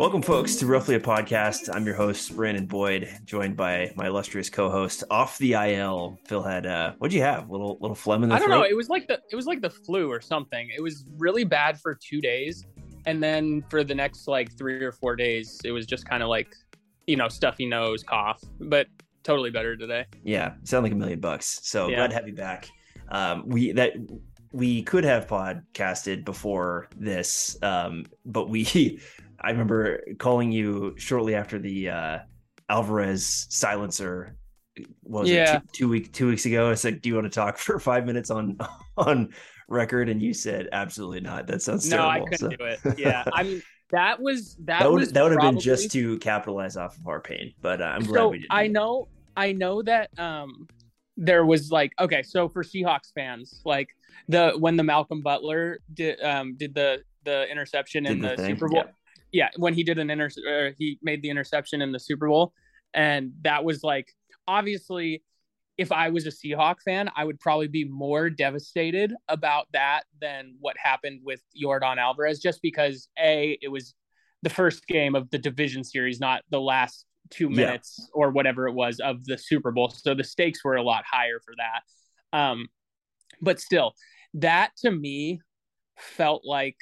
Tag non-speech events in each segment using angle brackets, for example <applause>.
Welcome, folks, to Roughly a Podcast. I'm your host, Brandon Boyd, joined by my illustrious co-host off the IL. Phil had uh, what'd you have? Little little phlegm in the I don't throat? know. It was like the it was like the flu or something. It was really bad for two days, and then for the next like three or four days, it was just kind of like, you know, stuffy nose, cough. But totally better today. Yeah, sound like a million bucks. So Yeah. glad to have you back. Um, we that we could have podcasted before this, um, but we <laughs> I remember calling you shortly after the uh, Alvarez silencer. what Was Yeah. it two, two week two weeks ago? I said, "Do you want to talk <laughs> for five minutes on on record?" And you said, "Absolutely not. That sounds no, terrible." No, I couldn't So- do it. Yeah, <laughs> I mean that was that, that would was that would have been just to capitalize off of our pain. But uh, I'm glad so we didn't. I know I know that um there was like okay so for Seahawks fans like the when the Malcolm Butler did um did the the interception in the the, Super Bowl yeah. When he did an inter uh, he made the interception in the Super Bowl and that was like obviously if I was a Seahawk fan I would probably be more devastated about that than what happened with Yordan Alvarez just because a it was the first game of the division series not the last two Yeah. minutes or whatever it was of the Super Bowl. So the stakes were a lot higher for that. Um, but still, that to me felt like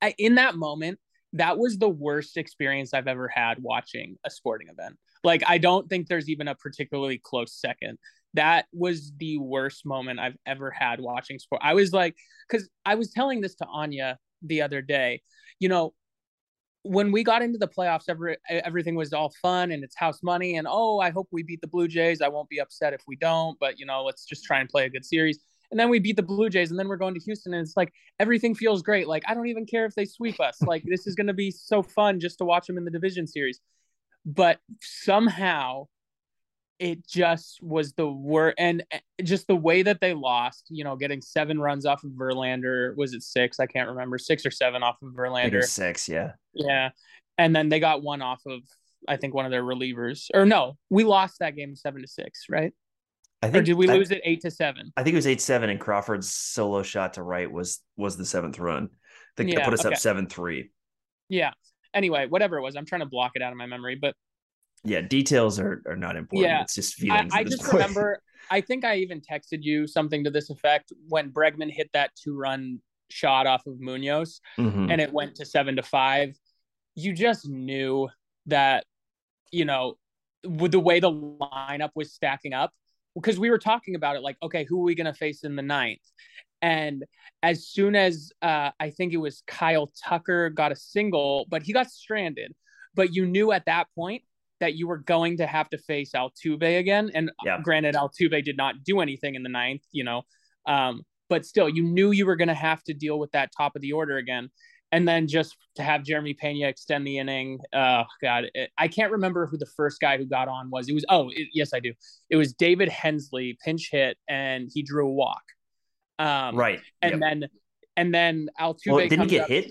I, in that moment, that was the worst experience I've ever had watching a sporting event. Like, I don't think there's even a particularly close second. That was the worst moment I've ever had watching sport. I was like, because I was telling this to Anya the other day, you know, when we got into the playoffs, every, everything was all fun and it's house money. And oh, I hope we beat the Blue Jays. I won't be upset if we don't, but you know, let's just try and play a good series. And then we beat the Blue Jays, and then we're going to Houston, and it's like everything feels great. Like I don't even care if they sweep us. Like this is going to be so fun just to watch them in the division series. But somehow, it just was the worst, and uh, just the way that they lost. You know, getting seven runs off of Verlander was it six? I can't remember, six or seven off of I think it Verlander. six. Yeah. Yeah. And then they got one off of I think one of their relievers. Or no, we lost that game seven to six, right? I Or think did we I- lose it eight to seven? I think it was eight seven, and Crawford's solo shot to right was was the seventh run. I think that Yeah, put us okay. up seven three. Yeah. Anyway, whatever it was, I'm trying to block it out of my memory. But Yeah, details are, are not important. Yeah, it's just I, feelings. I this just point. remember <laughs> I think I even texted you something to this effect when Bregman hit that two run shot off of Munoz Mhm. and it went to seven to five. You just knew that, you know, with the way the lineup was stacking up, because we were talking about it like, okay, who are we going to face in the ninth? And as soon as uh, I think it was Kyle Tucker got a single, but he got stranded. But you knew at that point that you were going to have to face Altuve again. And Yeah. granted, Altuve did not do anything in the ninth, you know, um, but still, you knew you were going to have to deal with that top of the order again. And then just to have Jeremy Pena extend the inning, oh god, it, I can't remember who the first guy who got on was. It was oh it, yes I do. It was David Hensley pinch hit and he drew a walk. Um, right. and Yep. then and then Altuve well, didn't he get up- hit?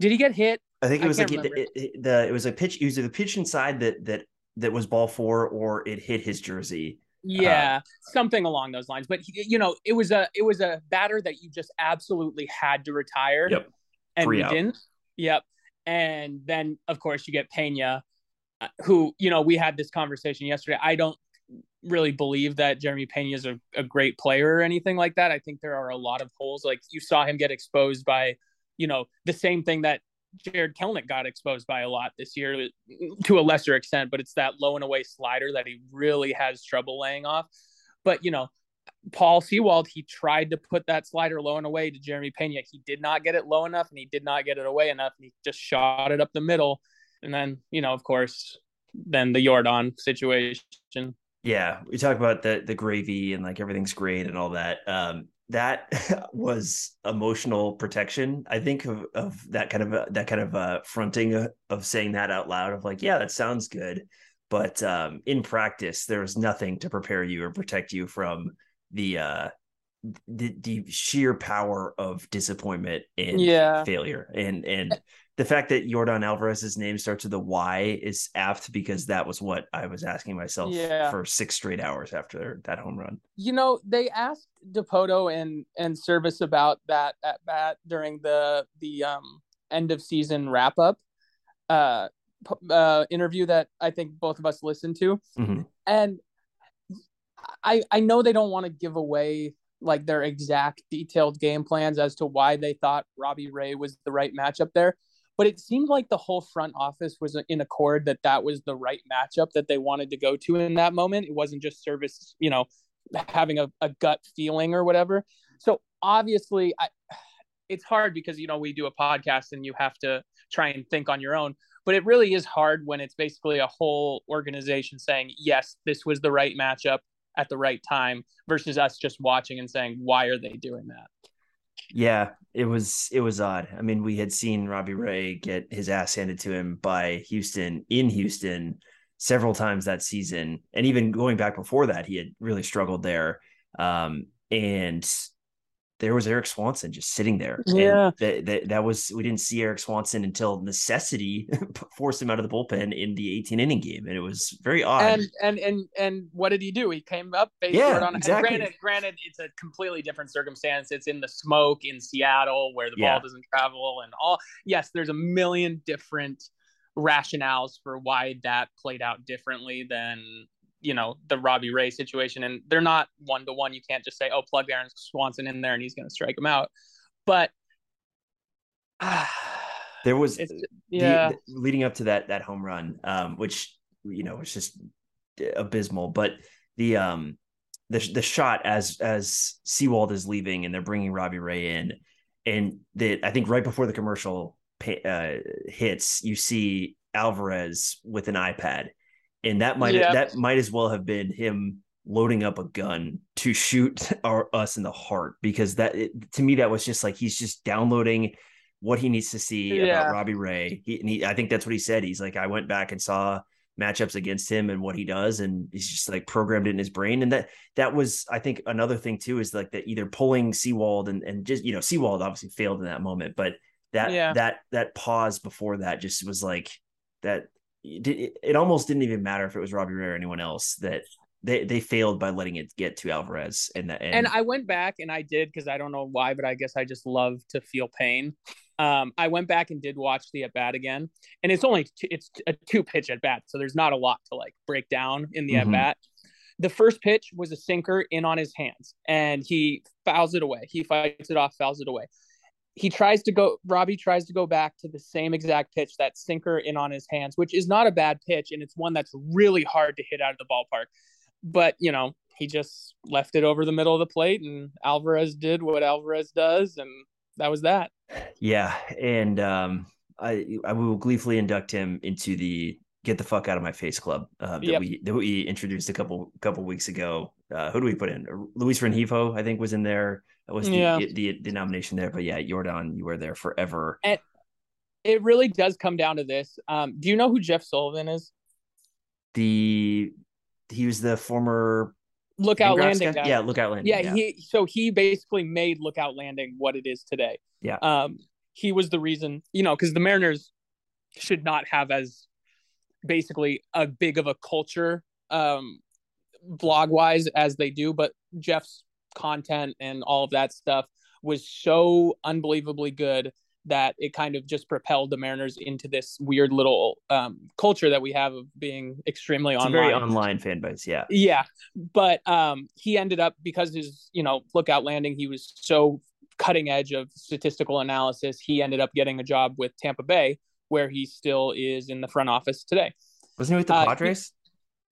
Did he get hit? I think it was like it, it, the it was a pitch. It was the pitch inside that that that was ball four, or it hit his jersey. Uh, yeah, something along those lines. But he- you know, it was a it was a batter that you just absolutely had to retire. Yep. And Free we out. didn't. Yep. And then of course you get Pena, uh, who you know we had this conversation yesterday. I don't really believe that Jeremy Pena is a, a great player or anything like that. I think there are a lot of holes. Like you saw him get exposed by, you know, the same thing that Jared Kelenic got exposed by a lot this year to a lesser extent, but it's that low and away slider that he really has trouble laying off. But you know, Paul Sewald, he tried to put that slider low and away to Jeremy Pena. He did not get it low enough and he did not get it away enough. And he just shot it up the middle. And then, you know, of course, then the Yordan situation. Yeah, we talk about the the gravy and like everything's great and all that. Um, that <laughs> was emotional protection. I think of of that kind of uh, that kind of uh, fronting uh, of saying that out loud of like, yeah, that sounds good, but um, in practice, there was nothing to prepare you or protect you from the uh, the, the sheer power of disappointment and Yeah. failure and and the fact that Yordan Alvarez's name starts with a Y is apt because that was what I was asking myself Yeah. for six straight hours after that home run. You know, they asked Dipoto and and Servais about that at bat during the the um end of season wrap up uh, uh, interview that I think both of us listened to, Mhm. and I I know they don't want to give away like their exact detailed game plans as to why they thought Robbie Ray was the right matchup there, but it seemed like the whole front office was in accord that that was the right matchup that they wanted to go to in that moment. It wasn't just Servais, you know, having a, a gut feeling or whatever. So obviously, I it's hard because you know we do a podcast and you have to try and think on your own but it really is hard when it's basically a whole organization saying yes this was the right matchup at the right time versus us just watching and saying why are they doing that Yeah, it was it was odd. I mean, we had seen Robbie Ray get his ass handed to him by Houston in Houston several times that season, and even going back before that, he had really struggled there. Um, and there was Eric Swanson just sitting there. Yeah. that, that that was we didn't see Eric Swanson until necessity <laughs> forced him out of the bullpen in the 18 inning game, and it was very odd. and and and and what did he do he came up based Yeah, on exactly. granted granted it's a completely different circumstance it's in the smoke in seattle where the Yeah. ball doesn't travel and all yes there's a million different rationales for why that played out differently than you know the robbie ray situation and they're not one to one you can't just say oh plug aaron swanson in there and he's going to strike him out. But <sighs> there was it's the- yeah. the- leading up to that that home run, um, which you know was just abysmal. But the um the the shot as as Sewald is leaving and they're bringing Robbie Ray in, and that I think right before the commercial uh, hits, you see Alvarez with an iPad, and that might Yeah. that might as well have been him loading up a gun to shoot <laughs> our, us in the heart because that it, to me that was just like he's just downloading what he needs to see Yeah. about Robbie Ray. He, and he, I think that's what he said. He's like, I went back and saw matchups against him and what he does, and he's just like programmed it in his brain. And that that was, I think, another thing too is like that either pulling Sewald and and just you know Sewald obviously failed in that moment, but that Yeah. that that pause before that just was like that. It, it almost didn't even matter if it was Robbie Ray or anyone else that they they failed by letting it get to Alvarez and that and I went back and I did because I don't know why, but I guess I just love to feel pain. Um, I went back and did watch the at bat again, and it's only t- it's a two pitch at bat, so there's not a lot to like break down in the Mhm. at bat. The first pitch was a sinker in on his hands, and he fouls it away. He fights it off, fouls it away. He tries to go. Robbie tries to go back to the same exact pitch, that sinker in on his hands, which is not a bad pitch, and it's one that's really hard to hit out of the ballpark. But you know, he just left it over the middle of the plate, and Alvarez did what Alvarez does, and that was that. Yeah, and um, I I will gleefully induct him into the get the fuck out of my face club uh, that Yep. we that we introduced a couple couple weeks ago. Uh, who do we put in? Luis Rengifo, I think, was in there. That was the, Yeah. the the nomination there. But yeah, Yordan, you were there forever. And It really does come down to this. Um, do you know who Jeff Sullivan is? The he was the former Lookout Landing guy? Yeah, lookout landing. yeah, he so he basically made Lookout Landing what it is today. Yeah. Um, he was the reason, you know, because the Mariners should not have as basically a big of a culture um blog wise as they do, but Jeff's content and all of that stuff was so unbelievably good that it kind of just propelled the Mariners into this weird little um, culture that we have of being extremely it's online. very online fan base. Yeah, Yeah, but um, he ended up because his you know lookout landing, he was so cutting edge of statistical analysis. He ended up getting a job with Tampa Bay, where he still is in the front office today. wasn't he with the Uh, Padres?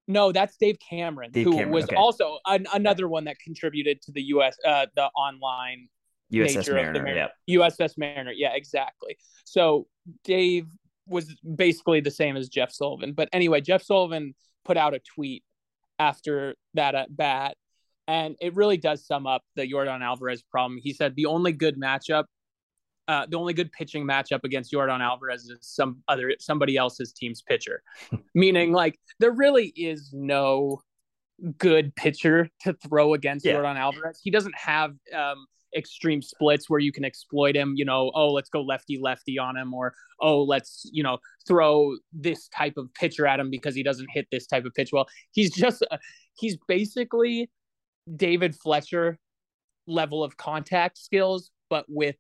No, that's Dave Cameron, Dave who Cameron, was okay. also an, another one that contributed to the U.S. Uh, the online USS nature of the Mariner. Yeah, USS Mariner. Yeah, exactly. So Dave was basically the same as Jeff Sullivan. But anyway, Jeff Sullivan put out a tweet after that at bat, and it really does sum up the Yordan Alvarez problem. He said the only good matchup, uh, the only good pitching matchup against Yordan Alvarez is some other somebody else's team's pitcher, <laughs> meaning like there really is no good pitcher to throw against Yeah. Yordan Alvarez. He doesn't have um, extreme splits where you can exploit him. You know, oh, let's go lefty lefty on him, or oh, let's you know throw this type of pitcher at him because he doesn't hit this type of pitch well. He's just uh, he's basically David Fletcher level of contact skills, but with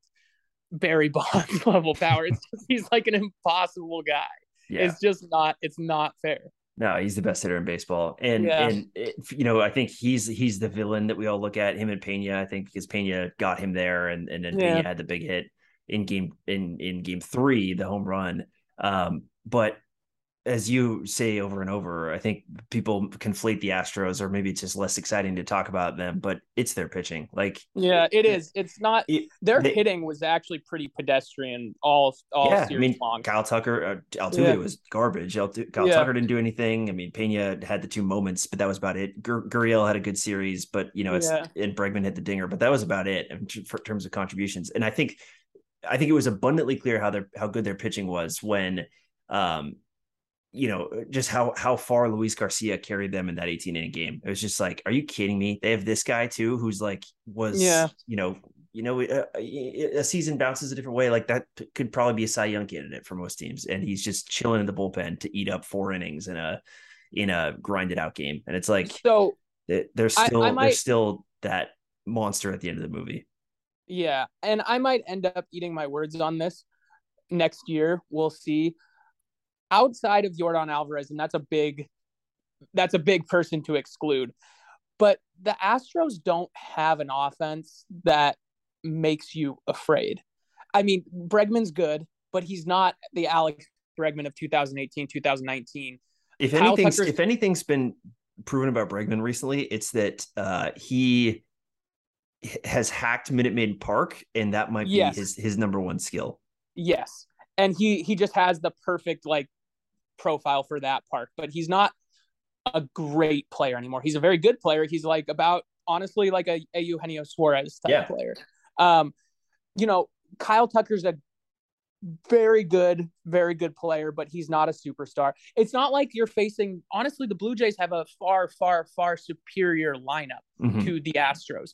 Barry Bonds <laughs> level power. It's just, he's like an impossible guy. Yeah. It's just not. It's not fair. No, he's the best hitter in baseball, and yeah. and it, you know I think he's he's the villain that we all look at. Him and Pena, I think because Pena got him there, and and then yeah. Pena had the big hit in game in in game three, the home run. Um, but as you say over and over, I think people conflate the Astros, or maybe it's just less exciting to talk about them, but it's their pitching. Like, yeah, it is. It's not it, their they, hitting was actually pretty pedestrian all all yeah, series I mean, long. Kyle Tucker, uh, Altuve yeah. was garbage. Altu- Kyle yeah. Tucker didn't do anything. I mean, Pena had the two moments, but that was about it. Gur- Gurriel had a good series, but you know, it's yeah. and Bregman hit the dinger, but that was about it in terms of contributions. And I think, I think it was abundantly clear how their how good their pitching was when. Um, you know, uh, just how how far Luis Garcia carried them in that 18 inning game. It was just like, are you kidding me? They have this guy too, who's like was, yeah. you know, you know, uh, uh, a, a, season bounces a different way. Like that could probably be a Cy Young candidate for most teams, and he's just chilling in the bullpen to eat up four innings in a in a grinded out game. And it's like, so there's still I, I might, there's still that monster at the end of the movie. Yeah, and I might end up eating my words on this next year. We'll see outside of Yordan Alvarez, and that's a big that's a big person to exclude. But the Astros don't have an offense that makes you afraid. I mean, Bregman's good, but he's not the Alex Bregman of 2018, 2019. If anything's if anything's been proven about Bregman recently, it's that uh, he has hacked Minute Maid Park, and that might be yes. his his number one skill. Yes, and he he just has the perfect like profile for that park, but he's not a great player anymore. He's a very good player. He's like about honestly like a, a Eugenio Suarez type yeah. player. Um, you know, Kyle Tucker's a very good, very good player, but he's not a superstar. It's not like you're facing honestly, the Blue Jays have a far, far, far superior lineup mm-hmm. to the Astros.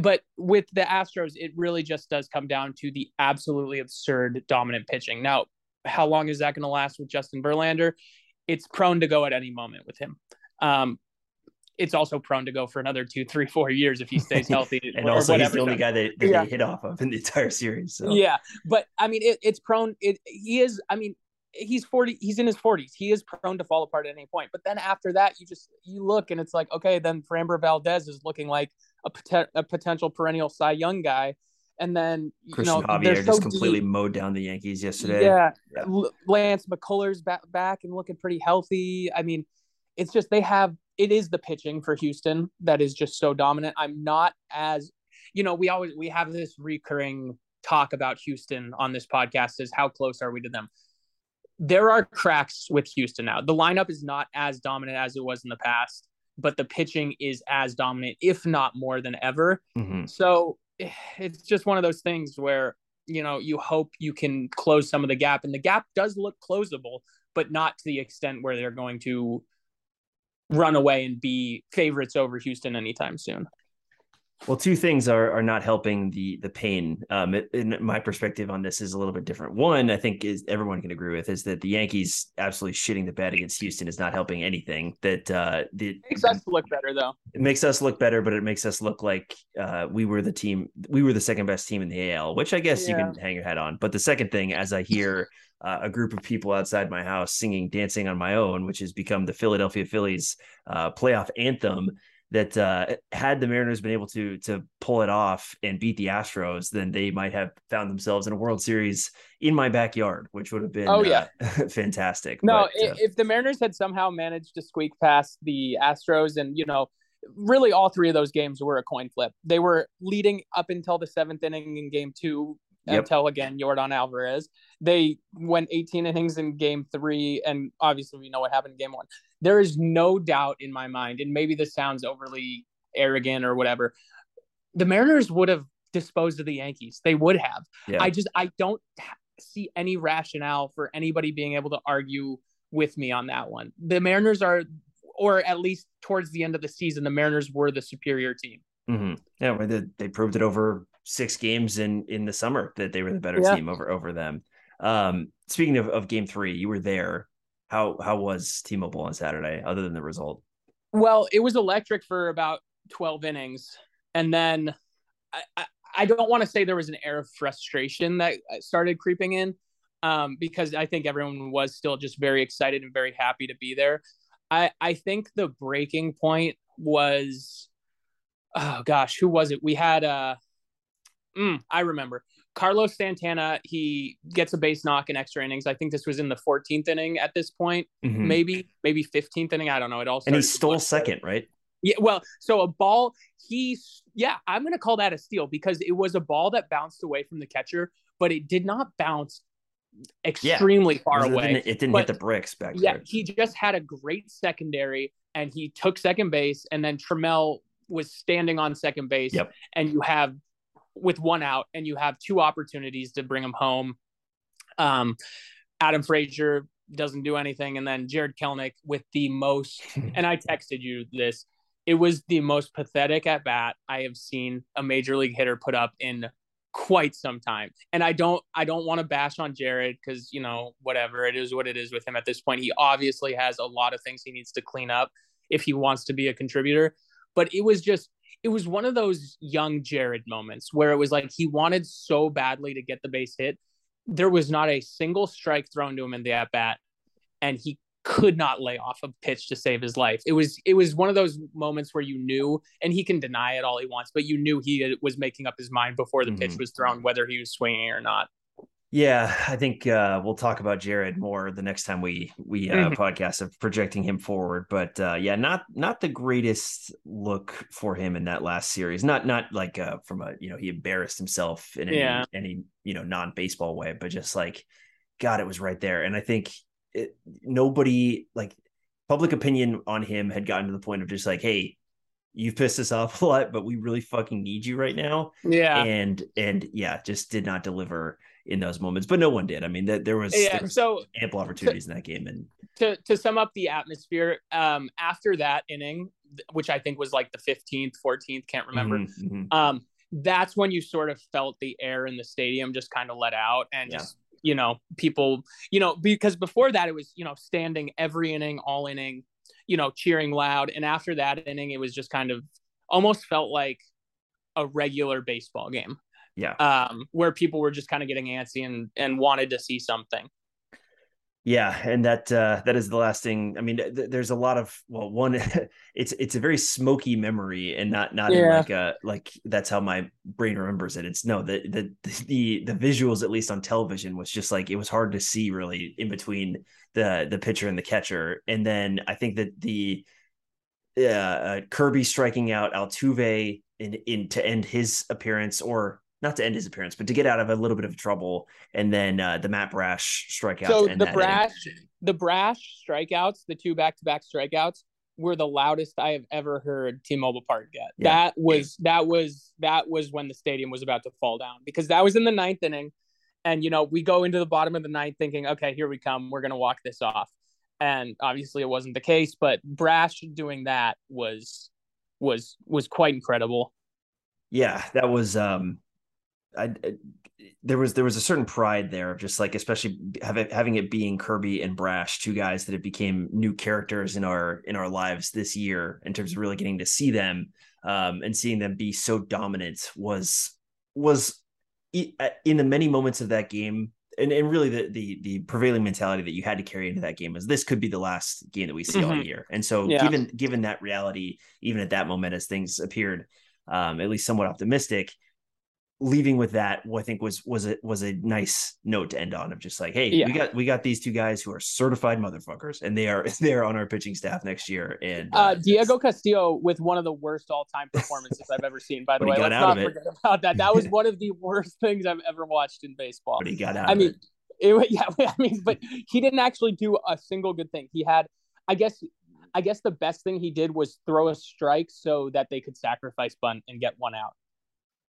But with the Astros, it really just does come down to the absolutely absurd dominant pitching. Now, how long is that going to last with Justin Verlander? It's prone to go at any moment with him. Um, it's also prone to go for another two, three, four years if he stays <laughs> healthy. and also, he's the only guy that, that yeah. they hit off of in the entire series. So. Yeah, but I mean, it, it's prone. It he is. I mean, he's forty. He's in his forties. He is prone to fall apart at any point. But then after that, you just you look and it's like, okay, then Framber Valdez is looking like a, pot- a potential perennial Cy Young guy and then you Christian know, Javier so just completely deep. mowed down the Yankees yesterday. Yeah. yeah. Lance McCullers back back and looking pretty healthy. I mean, it's just they have it is the pitching for Houston that is just so dominant. I'm not as you know, we always we have this recurring talk about Houston on this podcast is how close are we to them? There are cracks with Houston now. The lineup is not as dominant as it was in the past, but the pitching is as dominant, if not more than ever. Mm-hmm. So <sighs> it's just one of those things where you know you hope you can close some of the gap and the gap does look closable but not to the extent where they're going to run away and be favorites over Houston anytime soon. Well, two things are are not helping the the pain. Um, in my perspective on this is a little bit different. One, I think is everyone can agree with is that the Yankees absolutely shitting the bed against Houston is not helping anything. That uh, the it makes us look better though. It makes us look better, but it makes us look like uh, we were the team. We were the second best team in the AL, which I guess yeah. you can hang your head on. But the second thing, as I hear. Uh, a group of people outside my house singing "Dancing on My Own," which has become the Philadelphia Phillies uh, playoff anthem that uh, had the Mariners been able to to pull it off and beat the Astros, then they might have found themselves in a World Series in my backyard, which would have been oh yeah uh, <laughs> fantastic. No, but, uh, if the Mariners had somehow managed to squeak past the Astros, and you know, really all three of those games were a coin flip. They were leading up until the seventh inning in Game Two yep. until again Yordan Alvarez. They went 18 innings in game three, and obviously we know what happened in game one. There is no doubt in my mind, and maybe this sounds overly arrogant or whatever. The Mariners would have disposed of the Yankees. They would have. Yeah. I just I don't see any rationale for anybody being able to argue with me on that one. The Mariners are, or at least towards the end of the season, the Mariners were the superior team. Mm-hmm. Yeah, they, they proved it over six games in in the summer that they were the better yeah. team over over them. Um, speaking of, of game three, you were there. How how was T-Mobile on Saturday, other than the result? Well, it was electric for about 12 innings. And then I, I, I don't want to say there was an air of frustration that started creeping in um, because I think everyone was still just very excited and very happy to be there. I, I think the breaking point was, oh gosh, who was it? We had, uh, mm, I remember Carlos Santana. He gets a base knock in extra innings. I think this was in the 14th inning at this point, mm-hmm. maybe, maybe 15th inning. I don't know. It all and he stole second, right? Yeah, well, so a ball, he's yeah, I'm gonna call that a steal because it was a ball that bounced away from the catcher, but it did not bounce extremely yeah. far it away. It didn't but, hit the bricks back there. yeah, there. he just had a great secondary and he took second base, and then Trammell was standing on second base, yep. and you have with one out, and you have two opportunities to bring him home. Um, Adam Frazier doesn't do anything, and then Jared Kelenic with the most. <laughs> and I texted you this it was the most pathetic at bat I have seen a major league hitter put up in quite some time. And I don't I don't want to bash on Jared because you know whatever it is what it is with him at this point. He obviously has a lot of things he needs to clean up if he wants to be a contributor. But it was just it was one of those young Jared moments where it was like he wanted so badly to get the base hit. There was not a single strike thrown to him in the at bat, and he could not lay off a pitch to save his life. It was it was one of those moments where you knew, and he can deny it all he wants, but you knew he was making up his mind before the mm-hmm. pitch was thrown, whether he was swinging or not. Yeah, I think uh, we'll talk about Jared more the next time we we uh, mm-hmm. podcast of projecting him forward. But uh, yeah, not not the greatest look for him in that last series. Not not like uh, from a you know he embarrassed himself in any, yeah. any you know non baseball way, but just like God, it was right there. And I think it, nobody like public opinion on him had gotten to the point of just like, hey, you've pissed us off a lot, but we really fucking need you right now. Yeah. And and yeah, just did not deliver in those moments. But no one did. I mean, that there was, yeah, there was so ample opportunities to, in that game. And to to sum up the atmosphere, um, after that inning, which I think was like the 15th, 14th, can't remember. Mm-hmm, mm-hmm. Um, that's when you sort of felt the air in the stadium just kind of let out and yeah. just you know, people, you know, because before that it was, you know, standing every inning, all inning, you know, cheering loud. And after that inning, it was just kind of almost felt like a regular baseball game. Yeah. Um, where people were just kind of getting antsy and and wanted to see something. Yeah, and that uh, that is the last thing. I mean, th- there's a lot of well, one, <laughs> it's it's a very smoky memory, and not not yeah. like a like that's how my brain remembers it. It's no the the the the visuals at least on television was just like it was hard to see really in between the the pitcher and the catcher, and then I think that the uh, uh Kirby striking out Altuve in in to end his appearance or not to end his appearance, but to get out of a little bit of trouble, and then uh, the Matt Brash strikeout. So the Brash, inning. the Brash strikeouts, the two back-to-back strikeouts, were the loudest I have ever heard T-Mobile Park get. Yeah. That was that was that was when the stadium was about to fall down because that was in the ninth inning, and you know we go into the bottom of the ninth thinking, okay, here we come, we're gonna walk this off, and obviously it wasn't the case. But Brash doing that was was was quite incredible. Yeah, that was um I, I, there was there was a certain pride there of just like especially having having it being Kirby and Brash, two guys that have became new characters in our in our lives this year in terms of really getting to see them um, and seeing them be so dominant was was in the many moments of that game and, and really the, the the prevailing mentality that you had to carry into that game was this could be the last game that we see mm-hmm. all year and so yeah. given given that reality even at that moment as things appeared um, at least somewhat optimistic leaving with that I think was was a was a nice note to end on of just like hey yeah. we got we got these two guys who are certified motherfuckers and they are <laughs> they are on our pitching staff next year. And uh, uh, Diego Castillo with one of the worst all time performances I've ever seen by the way. let's not forget about that. That was <laughs> one of the worst things I've ever watched in baseball. But he got out I mean it. it <laughs> yeah I mean but he didn't actually do a single good thing. He had I guess I guess the best thing he did was throw a strike so that they could sacrifice bunt and get one out.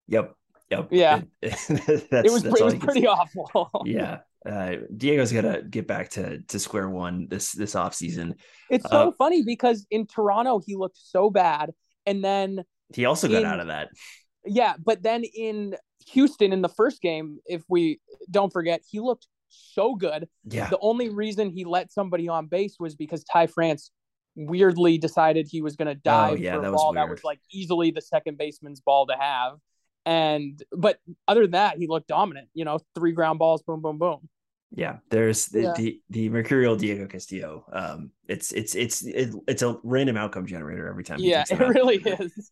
Yep. Yep. Yeah. it <laughs> was, it was pretty awful. <laughs> yeah. Uh, Diego's got to get back to to square one this this off season. It's so uh, funny because in Toronto he looked so bad, and then he also got in, out of that. Yeah, but then in Houston in the first game, if we don't forget, he looked so good. Yeah. The only reason he let somebody on base was because Ty France weirdly decided he was going to oh, dive oh, yeah, for a ball that was like easily the second baseman's ball to have And but other than that, he looked dominant. You know, three ground balls, boom, boom, boom. Yeah, there's the, yeah. the, the mercurial Diego Castillo. Um, it's it's it's it's a random outcome generator every time. Yeah, <laughs> it really is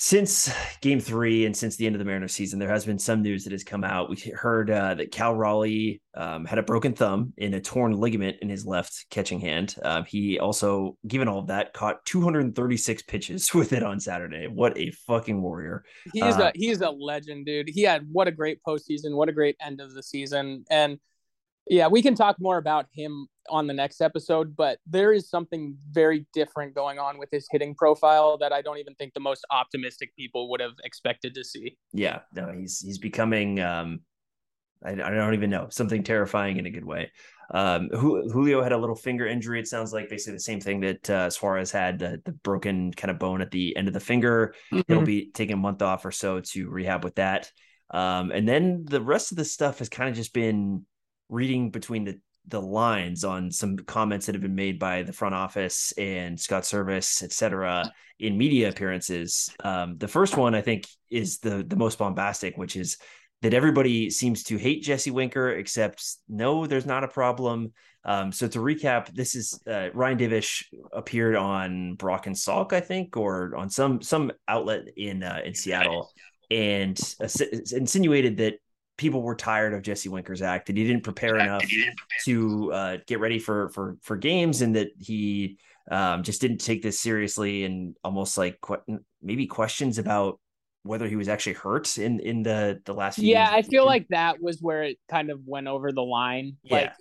since game three and since the end of the Mariners season, there has been some news that has come out. We heard uh, that Cal Raleigh um, had a broken thumb and a torn ligament in his left catching hand. Um, he also, given all of that, caught 236 pitches <laughs> with it on Saturday. What a fucking warrior! He's uh, a he's a legend, dude. He had what a great postseason, what a great end of the season, and yeah, we can talk more about him on the next episode, but there is something very different going on with his hitting profile that I don't even think the most optimistic people would have expected to see. Yeah, no, he's he's becoming um I, I don't even know something terrifying in a good way. Um, Julio had a little finger injury. It sounds like basically the same thing that uh, Suarez had the, the broken kind of bone at the end of the finger. Mm-hmm. He'll be taking a month off or so to rehab with that. Um, and then the rest of the stuff has kind of just been reading between the the lines on some comments that have been made by the front office and Scott Servais, et cetera, in media appearances. Um, the first one I think is the the most bombastic, which is that everybody seems to hate Jesse Winker, except no, there's not a problem. Um, so to recap, this is uh, Ryan Divish appeared on Brock and Salk, I think, or on some some outlet in uh, in Seattle, and uh, insinuated that people were tired of Jesse Winker's act that he didn't prepare enough to uh, get ready for for for games and that he um, just didn't take this seriously and almost like qu- maybe questions about whether he was actually hurt in in the the last yeah i feel like that was where it kind of went over the line yeah. like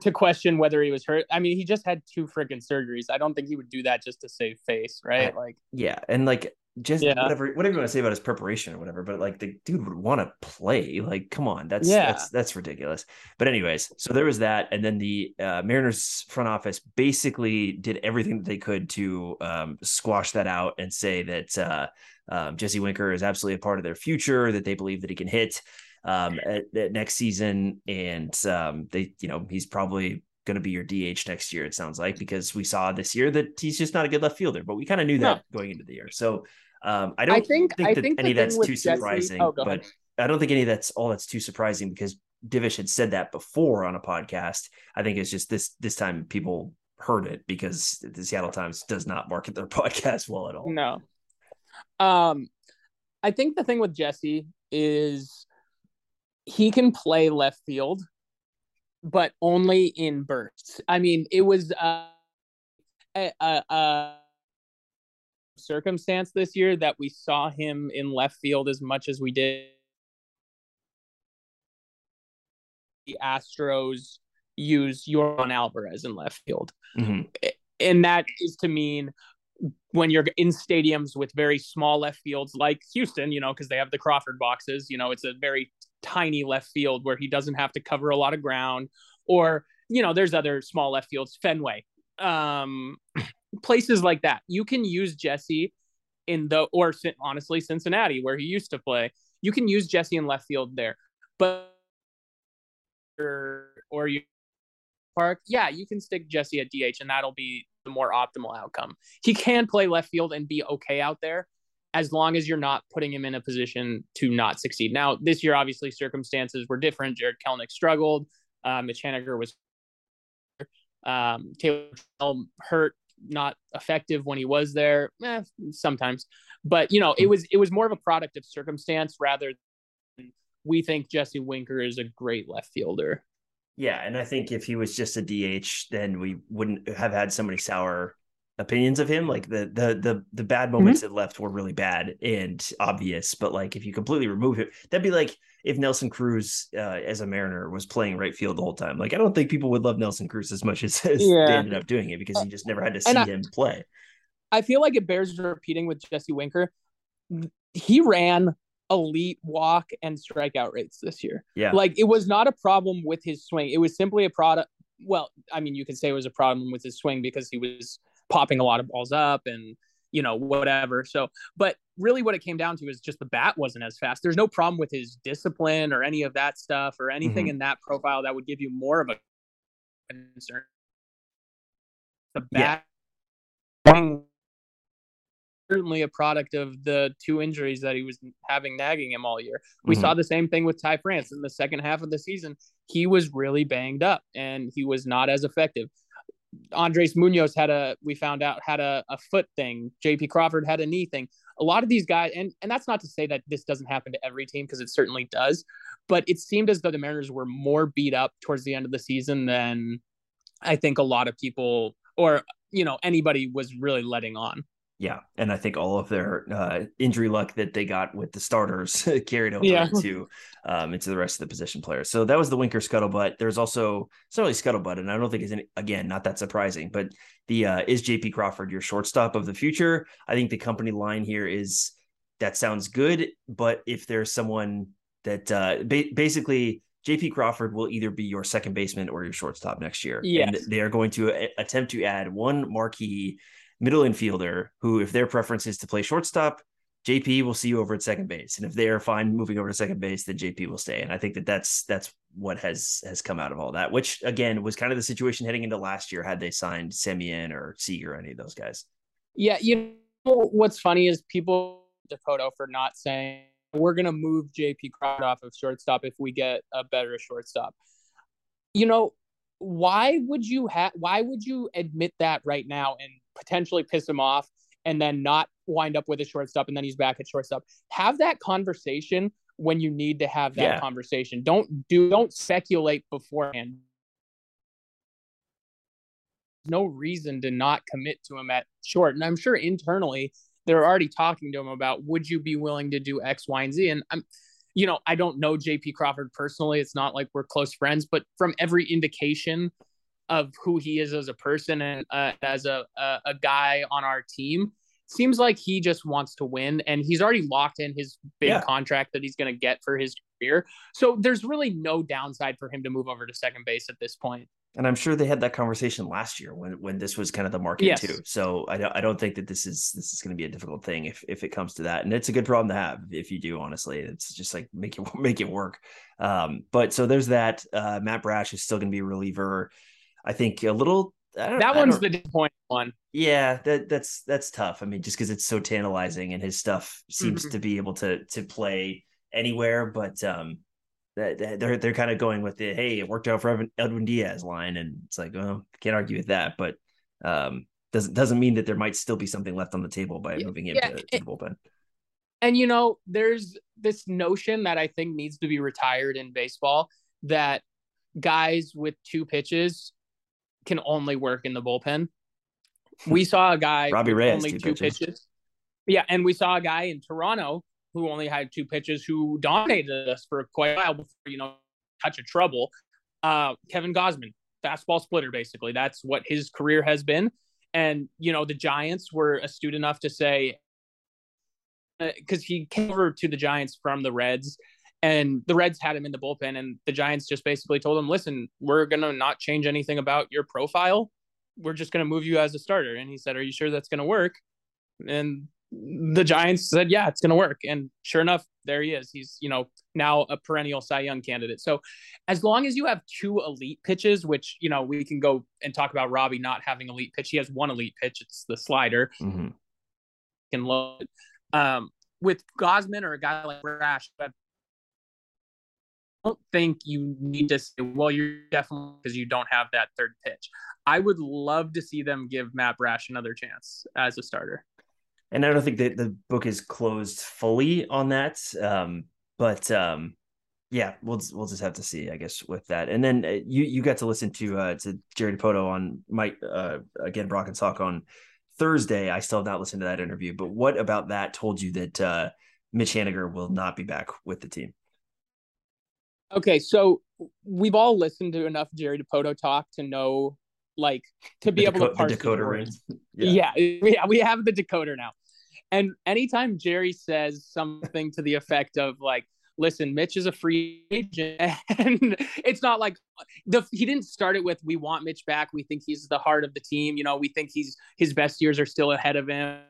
to question whether he was hurt. I mean, he just had two freaking surgeries. I don't think he would do that just to save face, right? Like, yeah, and like just yeah. whatever whatever you want to say about his preparation or whatever, but like the dude would want to play. Like, come on, that's yeah. that's that's ridiculous. But anyways, so there was that, and then the uh, Mariners front office basically did everything that they could to um, squash that out and say that uh, um, Jesse Winker is absolutely a part of their future, that they believe that he can hit um, at, at next season, and um, they, you know, he's probably going to be your DH next year. It sounds like because we saw this year that he's just not a good left fielder, but we kind of knew that no. going into the year. So um, I don't I think, think I think any that's too Jesse... surprising, oh, but ahead. I don't think any of that's all that's too surprising because Divish had said that before on a podcast. I think it's just this this time people heard it because the Seattle Times does not market their <laughs> podcast well at all. No. Um, I think the thing with Jesse is he can play left field, but only in bursts. I mean, it was uh, a, a, a circumstance this year that we saw him in left field as much as we did the Astros use Yordan Alvarez in left field. Mm-hmm. And that is to mean when you're in stadiums with very small left fields like Houston, you know, because they have the Crawford boxes, you know, it's a very tiny left field where he doesn't have to cover a lot of ground. Or, you know, there's other small left fields, Fenway, um, places like that. You can use Jesse in the or honestly Cincinnati where he used to play. You can use Jesse in left field there, but or, you park, yeah, you can stick Jesse at DH and that'll be the more optimal outcome. He can play left field and be okay out there as long as you're not putting him in a position to not succeed. Now, this year, obviously, circumstances were different. Jared Kelenic struggled. Uh, Mitch Haniger was um, Taylor hurt, not effective when he was there. Eh, sometimes, but you know, it was it was more of a product of circumstance rather than we think Jesse Winker is a great left fielder. Yeah, and I think if he was just a DH, then we wouldn't have had so many sour opinions of him. Like the the the the bad moments mm-hmm. that left were really bad and obvious. But like if you completely remove it, that'd be like if Nelson Cruz uh, as a Mariner was playing right field the whole time. Like I don't think people would love Nelson Cruz as much <laughs> as, as yeah. they ended up doing it because you just never had to see I, him play. I feel like it bears repeating with Jesse Winker. He ran elite walk and strikeout rates this year. Yeah. Like it was not a problem with his swing. It was simply a product. Well, I mean, you could say it was a problem with his swing because he was popping a lot of balls up and you know whatever so but really what it came down to is just the bat wasn't as fast there's no problem with his discipline or any of that stuff or anything mm-hmm. in that profile that would give you more of a concern the bat yeah. certainly a product of the two injuries that he was having nagging him all year. We mm-hmm. saw the same thing with Ty France in the second half of the season. He was really banged up and he was not as effective. Andres Munoz had a we found out had a, a foot thing. JP Crawford had a knee thing. A lot of these guys, and and that's not to say that this doesn't happen to every team because it certainly does, but it seemed as though the Mariners were more beat up towards the end of the season than I think a lot of people or you know anybody was really letting on. Yeah, and I think all of their uh, injury luck that they got with the starters <laughs> carried over yeah. into um, into the rest of the position players. So that was the Winker scuttlebutt. There's also it's not really scuttlebutt, and I don't think it's any, again not that surprising. But the uh, is JP Crawford your shortstop of the future? I think the company line here is that sounds good, but if there's someone that uh, ba- basically JP Crawford will either be your second baseman or your shortstop next year. Yes. And they are going to a- attempt to add one marquee middle infielder who, if their preference is to play shortstop, JP will see you over at second base, and if they are fine moving over to second base, then JP will stay. And I think that that's that's what has has come out of all that, which again was kind of the situation heading into last year had they signed Semien or Seager or any of those guys. Yeah, you know what's funny is people Dakota for not saying we're gonna move JP Crawford off of shortstop if we get a better shortstop. You know, why would you have? Why would you admit that right now and potentially piss him off and then not wind up with a shortstop and then he's back at shortstop. Have that conversation when you need to have that yeah. conversation. Don't do don't speculate beforehand. No reason to not commit to him at short. And I'm sure internally they're already talking to him about would you be willing to do X, Y, and Z? And I'm you know, I don't know JP Crawford personally. It's not like we're close friends, but from every indication of who he is as a person and uh, as a, a, a guy on our team. Seems like he just wants to win, and he's already locked in his big yeah. contract that he's going to get for his career. So there's really no downside for him to move over to second base at this point. And I'm sure they had that conversation last year when when this was kind of the market yes. too. So I don't I don't think that this is this is going to be a difficult thing if if it comes to that. And it's a good problem to have if you do. Honestly, it's just like make it <laughs> make it work. Um, but so there's that. Uh, Matt Brash is still going to be a reliever. I think a little. that one's the disappointing one. Yeah, that that's that's tough. I mean, just because it's so tantalizing and his stuff seems mm-hmm. to be able to to play anywhere, but um, that they're they're kind of going with the hey, it worked out for Edwin Diaz line, and it's like, well, can't argue with that, but um, doesn't doesn't mean that there might still be something left on the table by yeah, moving him yeah, to, to the bullpen. And you know, there's this notion that I think needs to be retired in baseball that guys with two pitches can only work in the bullpen. We saw a guy <laughs> Robbie Reyes only two, two pitches. pitches. Yeah, and we saw a guy in Toronto who only had two pitches who dominated us for quite a while before you know touch of trouble. Uh, Kevin Gausman, fastball splitter, basically. That's what his career has been. And you know the Giants were astute enough to say because uh, he came over to the Giants from the Reds and the Reds had him in the bullpen, and the Giants just basically told him, "Listen, we're gonna not change anything about your profile. We're just gonna move you as a starter." And he said, "Are you sure that's gonna work?" And the Giants said, "Yeah, it's gonna work." And sure enough, there he is. He's you know now a perennial Cy Young candidate. So as long as you have two elite pitches, which you know we can go and talk about Robbie not having elite pitch. He has one elite pitch. It's the slider. Mm-hmm. Can load. Um, with Gausman or a guy like Brash, don't think you need to say, well, you're definitely because you don't have that third pitch. I would love to see them give Matt Brash another chance as a starter. And I don't think that the book is closed fully on that. Um, but um, yeah, we'll we'll just have to see, I guess, with that. And then uh, you you got to listen to uh, to Jerry Dipoto on Mike uh, again Brock and Salk on Thursday. I still have not listened to that interview, but what about that told you that uh, Mitch Haniger will not be back with the team? Okay, so we've all listened to enough Jerry Dipoto talk to know, like, to be the able deco- to parse the decoder. The yeah. yeah, <laughs> yeah, we have the decoder now. And anytime Jerry says something to the effect of like, "Listen, Mitch is a free agent," <laughs> and it's not like the he didn't start it with, "We want Mitch back. We think he's the heart of the team. You know, we think he's his best years are still ahead of him."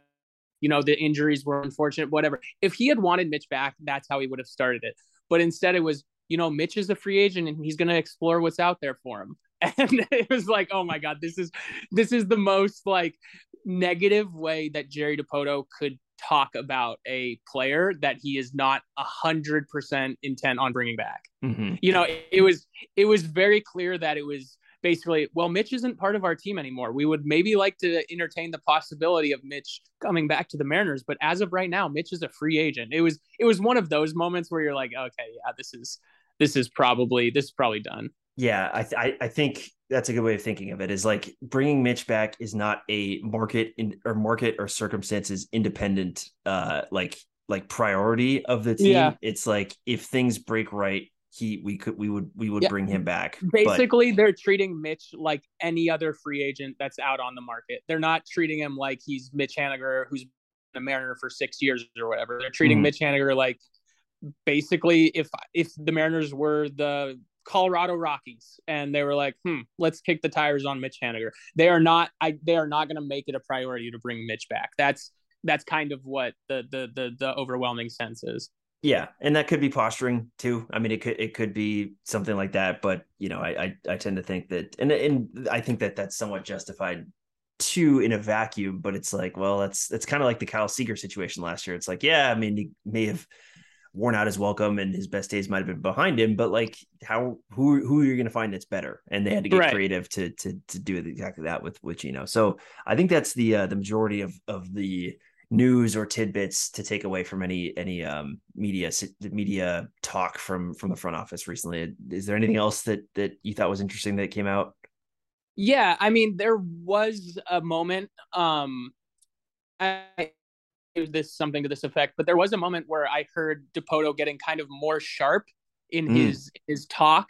You know, the injuries were unfortunate, whatever. If he had wanted Mitch back, that's how he would have started it. But instead, it was you know, Mitch is a free agent and he's going to explore what's out there for him. <laughs> And it was like, oh my God, this is, this is the most like negative way that Jerry Dipoto could talk about a player that he is not a hundred percent intent on bringing back. Mm-hmm. You know, it, it was it was very clear that it was basically, well, Mitch isn't part of our team anymore. We would maybe like to entertain the possibility of Mitch coming back to the Mariners, but as of right now, Mitch is a free agent. It was it was one of those moments where you're like, okay, yeah, this is this is probably this is probably done. Yeah, I th- I think that's a good way of thinking of it. Is like bringing Mitch back is not a market in or market or circumstances independent, uh, like like priority of the team. Yeah. It's like if things break right, he we could we would we would yeah. bring him back. Basically, but... they're treating Mitch like any other free agent that's out on the market. They're not treating him like he's Mitch Haniger, who's been a Mariner for six years or whatever. They're treating mm. Mitch Haniger like basically if if the Mariners were the Colorado Rockies and they were like, hmm, let's kick the tires on Mitch Haniger. They are not I they are not going to make it a priority to bring Mitch back. That's that's kind of what the the the the overwhelming sense is. Yeah, and that could be posturing too. I mean, it could it could be something like that, but you know, I I, I tend to think that, and and I think that that's somewhat justified too in a vacuum. But it's like, well, that's that's kind of like the Kyle Seager situation last year. It's like, yeah, I mean, he may have worn out his welcome and his best days might have been behind him, but like, how who who are you going to find that's better? And they had to get right. creative to to to do exactly that with with Gino. So I think that's the uh, the majority of of the news or tidbits to take away from any any um, media media talk from from the front office recently. Is there anything else that that you thought was interesting that came out? Yeah, I mean, there was a moment. Um, I this something to this effect, but there was a moment where I heard Dipoto getting kind of more sharp in mm. his his talk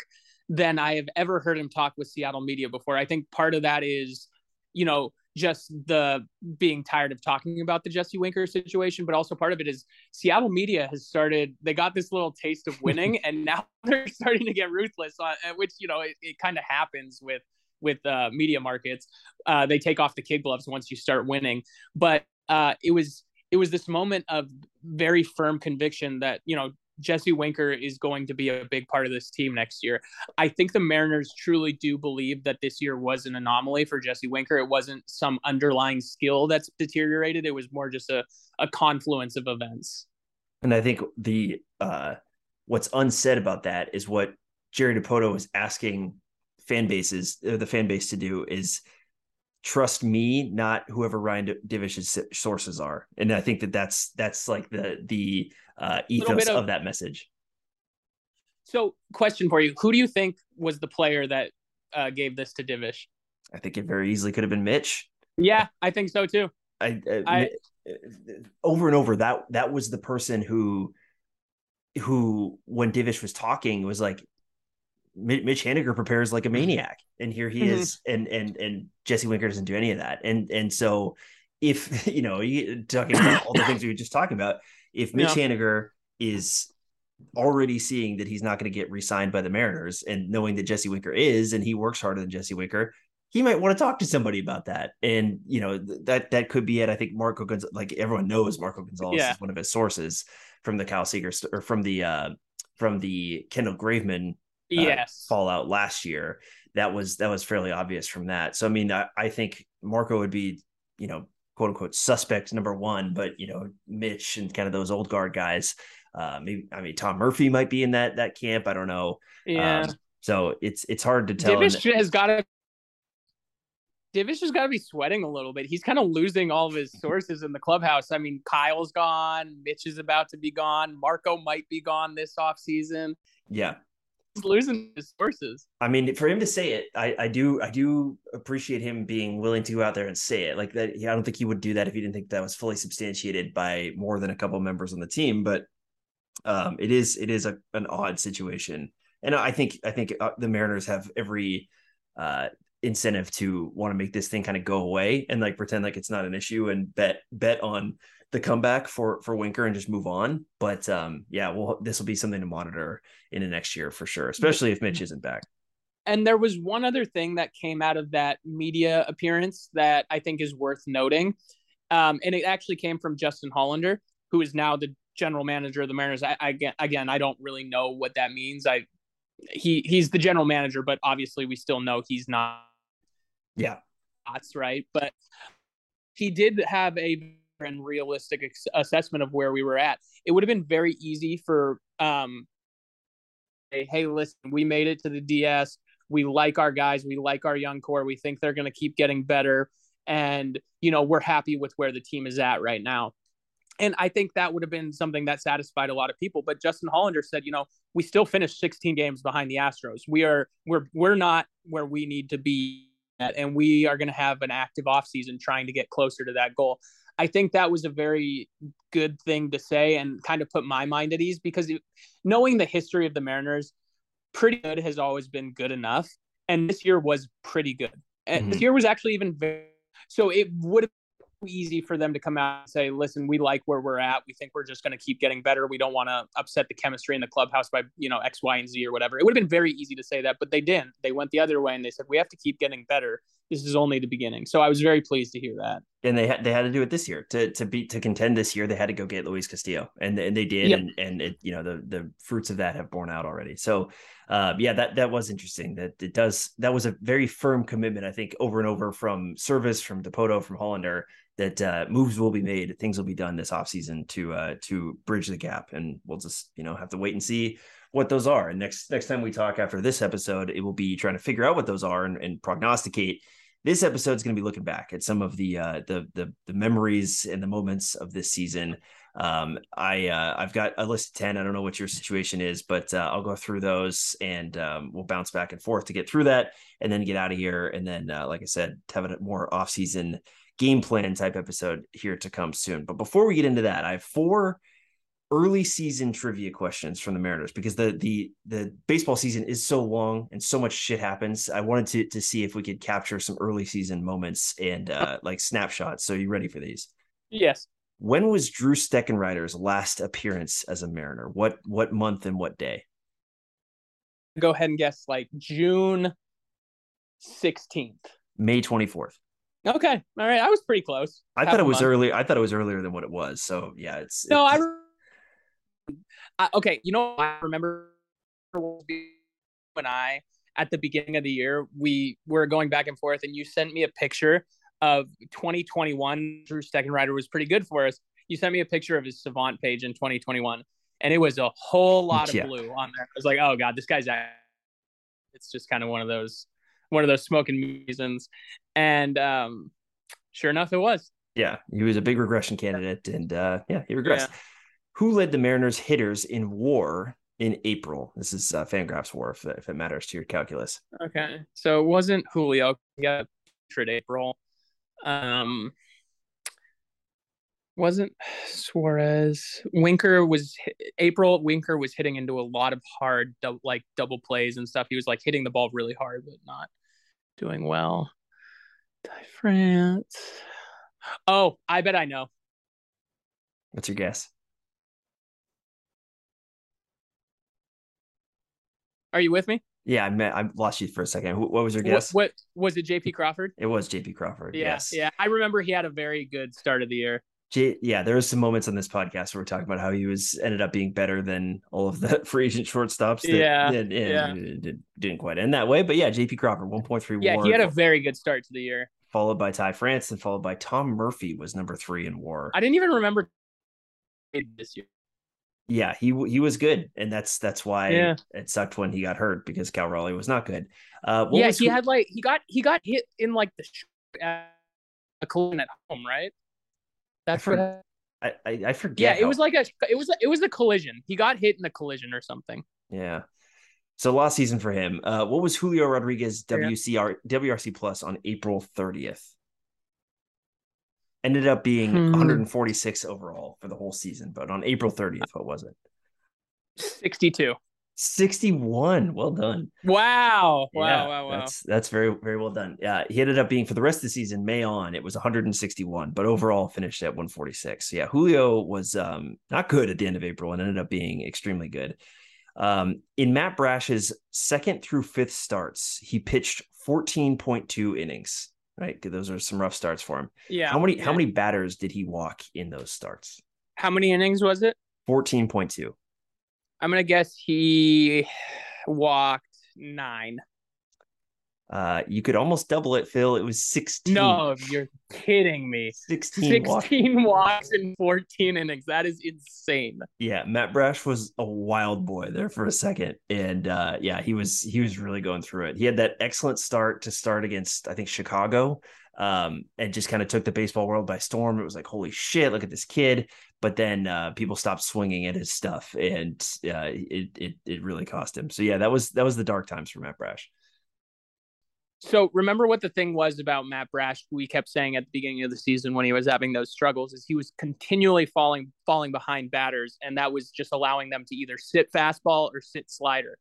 than I have ever heard him talk with Seattle media before. I think part of that is, you know, just the being tired of talking about the Jesse Winker situation, but also part of it is Seattle media has started. They got this little taste of winning, <laughs> and now <laughs> they're starting to get ruthless. On uh, which you know it, it kind of happens with with uh, media markets. Uh, they take off the kid gloves once you start winning, but uh, it was it was this moment of very firm conviction that you know Jesse Winker is going to be a big part of this team next year. I think the Mariners truly do believe that this year was an anomaly for Jesse Winker. It wasn't some underlying skill that's deteriorated. It was more just a, a confluence of events. And I think the uh, what's unsaid about that is what Jerry Dipoto was asking fan bases, the fan base to do is trust me, not whoever Ryan Divish's sources are. And I think that that's that's like the the uh, ethos of, of that message. So, question for you: Who do you think was the player that uh, gave this to Divish? I think it very easily could have been Mitch. Yeah, I think so too. I, uh, I over and over that that was the person who who when Divish was talking was like Mitch Haniger prepares like a maniac, and here he mm-hmm. is, and and and Jesse Winker doesn't do any of that, and and so if <laughs> you know you talking about all the things we were just talking about, if Mitch yeah. Haniger is already seeing that he's not going to get re-signed by the Mariners, and knowing that Jesse Winker is, and he works harder than Jesse Winker, he might want to talk to somebody about that. And you know that that could be it. I think Marco Gonzalez, like everyone knows, Marco Gonzalez yeah. is one of his sources from the Kyle Seager or from the uh, from the Kendall Graveman uh, yes. fallout last year. That was that was fairly obvious from that. So I mean, I, I think Marco would be, you know, quote unquote suspect number one, but you know, Mitch and kind of those old guard guys. Uh, maybe I mean Tom Murphy might be in that that camp. I don't know. Yeah. Um, so it's it's hard to tell. Divish has got to. Divish has got to be sweating a little bit. He's kind of losing all of his sources in the clubhouse. I mean, Kyle's gone. Mitch is about to be gone. Marco might be gone this off season. Yeah losing his sources. I mean, for him to say it, I, I do I do appreciate him being willing to go out there and say it. Like that, I don't think he would do that if he didn't think that was fully substantiated by more than a couple members on the team. But um, it is it is a, an odd situation, and I think I think uh, the Mariners have every uh, incentive to want to make this thing kind of go away and like pretend like it's not an issue and bet bet on the comeback for for Winker and just move on. But um, yeah, well, this will be something to monitor in the next year for sure, especially if Mitch isn't back. And there was one other thing that came out of that media appearance that I think is worth noting, um, and it actually came from Justin Hollander, who is now the general manager of the Mariners. I, I again, I don't really know what that means. I he he's the general manager, but obviously we still know he's not. Yeah, that's right. But he did have a and realistic ex- assessment of where we were at. It would have been very easy for um hey, hey listen, we made it to the DS. We like our guys, we like our young core. We think they're going to keep getting better and you know, we're happy with where the team is at right now. And I think that would have been something that satisfied a lot of people. But Justin Hollander said, you know, we still finished 16 games behind the Astros. We are we're we're not where we need to be and we are going to have an active offseason trying to get closer to that goal. I think that was a very good thing to say and kind of put my mind at ease because it, knowing the history of the Mariners, pretty good has always been good enough. And this year was pretty good. And mm-hmm. this year was actually even very, so it would have easy for them to come out and say, listen, we like where we're at. We think we're just going to keep getting better. We don't want to upset the chemistry in the clubhouse by, you know, X, Y, and Z or whatever. It would have been very easy to say that, but they didn't. They went the other way and they said, we have to keep getting better. This is only the beginning. So I was very pleased to hear that. And they had they had to do it this year to to beat to contend this year. They had to go get Luis Castillo, and and they did, yep. and and it you know the the fruits of that have borne out already. So uh, yeah, that that was interesting. That it does that was a very firm commitment. I think over and over from Servais, from Dipoto, from Hollander that uh, moves will be made, things will be done this offseason to uh, to bridge the gap, and we'll just you know have to wait and see what those are. And next next time we talk after this episode, it will be trying to figure out what those are and, and prognosticate. This episode is going to be looking back at some of the uh, the the the memories and the moments of this season. Um, I uh, I've got a list of ten. I don't know what your situation is, but uh, I'll go through those and um, we'll bounce back and forth to get through that, and then get out of here. And then, uh, like I said, have a more off season game plan type episode here to come soon. But before we get into that, I have four early season trivia questions from the Mariners because the the the baseball season is so long and so much shit happens. I wanted to to see if we could capture some early season moments and uh like snapshots. So you ready for these? Yes. When was Drew Steckenrider's last appearance as a Mariner? What what month and what day? Go ahead and guess like June 16th. May 24th. Okay, all right. I was pretty close. I thought it was early. I thought it was earlier than what it was. So yeah, it's no. It's... I, I okay. You know, I remember when I at the beginning of the year we were going back and forth, and you sent me a picture of 2021. Drew Steckenrider was pretty good for us. You sent me a picture of his Savant page in 2021, and it was a whole lot of yeah. blue on there. I was like, oh god, this guy's. It's just kind of one of those one of those smoking reasons. And um, sure enough, it was. Yeah, he was a big regression candidate, and uh, yeah, he regressed. Yeah. Who led the Mariners hitters in WAR in April? This is uh, Fangraphs WAR, if, if it matters to your calculus. Okay, so it wasn't Julio. Yeah, April. Um, wasn't Suarez. Winker was April. Winker was hitting into a lot of hard, like double plays and stuff. He was like hitting the ball really hard, but not doing well. Ty France. Oh, I bet I know. What's your guess? Are you with me? Yeah, I met, I lost you for a second. What, was your guess? What, what was it? J.P. Crawford. It was J.P. Crawford. Yeah, yes. Yeah, I remember he had a very good start of the year. J- yeah, there was some moments on this podcast where we're talking about how he was ended up being better than all of the <laughs> free agent shortstops. That, yeah, that, yeah, Did, didn't quite end that way, but yeah, J.P. Crawford, one point three. Yeah, he had a very good start to the year. Followed by Ty France and followed by Tom Murphy was number three in WAR. I didn't even remember this year. Yeah, he he was good, and that's that's why yeah. it sucked when he got hurt because Cal Raleigh was not good. Uh, yeah, he had like he got he got hit in like the a collision at home, right? That's what I, I, I forget. Yeah, it how... was like a it was it was a collision. He got hit in a collision or something. Yeah. So last season for him. Uh, what was Julio Rodriguez WCR WRC plus on April 30th? Ended up being hmm. 146 overall for the whole season, but on April 30th, what was it? 62. 61. Well done. Wow. Yeah, wow. Wow. Wow. That's that's very, very well done. Yeah. He ended up being for the rest of the season, May on, it was 161, but overall finished at 146. Yeah. Julio was um not good at the end of April and ended up being extremely good. Um, in Matt Brash's second through fifth starts, he pitched 14.2 innings. Right. Those are some rough starts for him. Yeah. How many yeah. how many batters did he walk in those starts? How many innings was it? 14.2. I'm gonna guess he walked nine. Uh, you could almost double it, Phil. It was 16. No, you're kidding me. 16, 16 walks in 14 innings. That is insane. Yeah, Matt Brash was a wild boy there for a second. And uh, yeah, he was he was really going through it. He had that excellent start to start against, I think, Chicago. Um, and just kind of took the baseball world by storm. It was like, holy shit, look at this kid. But then uh, people stopped swinging at his stuff, and uh, it it it really cost him. So yeah, that was that was the dark times for Matt Brash. So remember what the thing was about Matt Brash? We kept saying at the beginning of the season when he was having those struggles is he was continually falling falling behind batters, and that was just allowing them to either sit fastball or sit slider.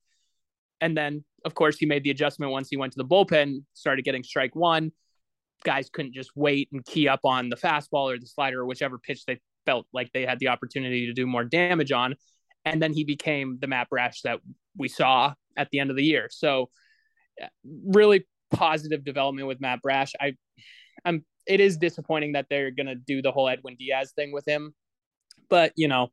And then, of course, he made the adjustment once he went to the bullpen, started getting strike one. Guys couldn't just wait and key up on the fastball or the slider or whichever pitch they felt like they had the opportunity to do more damage on. And then he became the Matt Brash that we saw at the end of the year. So uh, really positive development with Matt Brash. I, I'm. It is disappointing that they're gonna do the whole Edwin Diaz thing with him, but you know,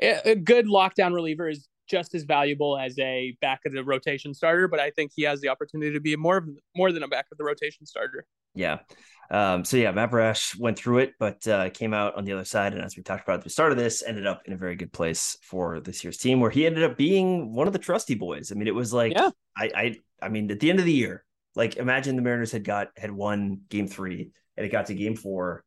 a good lockdown reliever is just as valuable as a back of the rotation starter. But I think he has the opportunity to be more more than a back of the rotation starter. Yeah. Um, so yeah, Matt Brash went through it, but uh, came out on the other side. And as we talked about at the start of this, ended up in a very good place for this year's team, where he ended up being one of the trusty boys. I mean, it was like, yeah. I, I, I mean, at the end of the year, like imagine the Mariners had got had won game three and it got to game four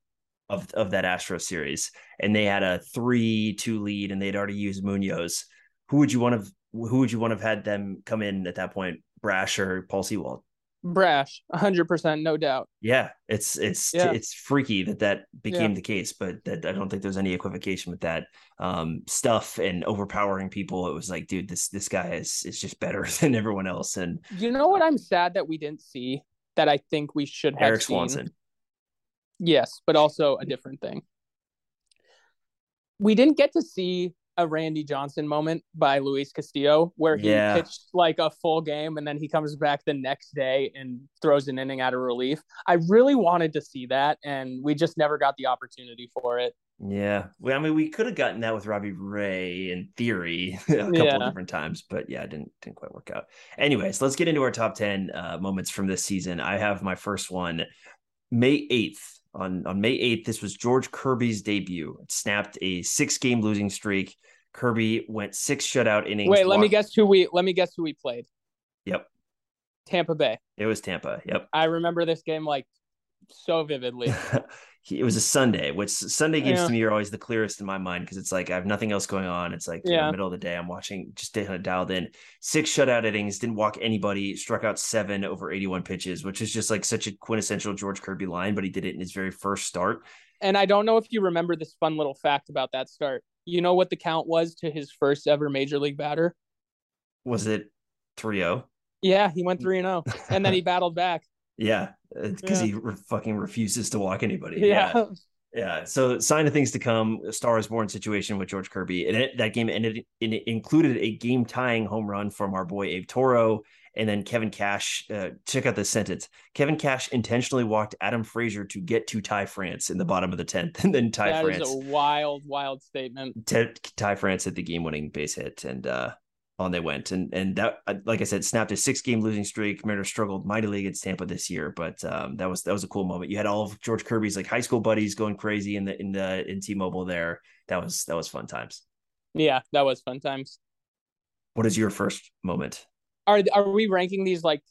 of, of that Astro series and they had a three two lead and they'd already used Munoz. Who would you want to who would you want to have had them come in at that point? Brash or Paul Sewald? Brash 100% no doubt yeah it's it's yeah. it's freaky that that became yeah. the case but that i don't think there's any equivocation with that um, stuff and overpowering people it was like dude this this guy is is just better <laughs> than everyone else and you know what i'm sad that we didn't see that i think we should have erik swanson seen? yes but also a different thing we didn't get to see a Randy Johnson moment by Luis Castillo where he yeah. pitched like a full game and then he comes back the next day and throws an inning out of relief. I really wanted to see that and we just never got the opportunity for it. Yeah. Well, I mean, we could have gotten that with Robbie Ray in theory <laughs> a couple yeah. of different times, but yeah, it didn't didn't quite work out. Anyways, let's get into our top 10 uh, moments from this season. I have my first one May 8th on on May 8th. This was George Kirby's debut. It snapped a six game losing streak. Kirby went six shutout innings. Wait, let me guess who we let me guess who we played. Yep. Tampa Bay. It was Tampa. Yep. I remember this game like so vividly. <laughs> it was a Sunday, which Sunday games yeah. to me are always the clearest in my mind because it's like I have nothing else going on. It's like yeah. the middle of the day. I'm watching, just dialed in. Six shutout innings, didn't walk anybody, struck out seven over 81 pitches, which is just like such a quintessential George Kirby line, but he did it in his very first start. And I don't know if you remember this fun little fact about that start. You know what the count was to his first ever major league batter? Was it 3 0? Yeah, he went 3 0. And then he <laughs> battled back. Yeah, because yeah. he re- fucking refuses to walk anybody. Yeah. yeah. yeah. So sign of things to come. A Star is Born situation with George Kirby, and it, that game ended. It included a game tying home run from our boy Abe Toro, and then Kevin Cash. Uh, check out this sentence: Kevin Cash intentionally walked Adam Frazier to get to Ty France in the bottom of the tenth, <laughs> and then Ty that France. That is a wild, wild statement. T- Ty France hit the game-winning base hit, and uh, on they went. And and that, like I said, snapped a six game losing streak. Mariners struggled mightily against Tampa this year, but um, that was that was a cool moment. You had all of George Kirby's like high school buddies going crazy in the in the in T-Mobile there. That was that was fun times. Yeah, that was fun times. What is your first moment? Are are we ranking these like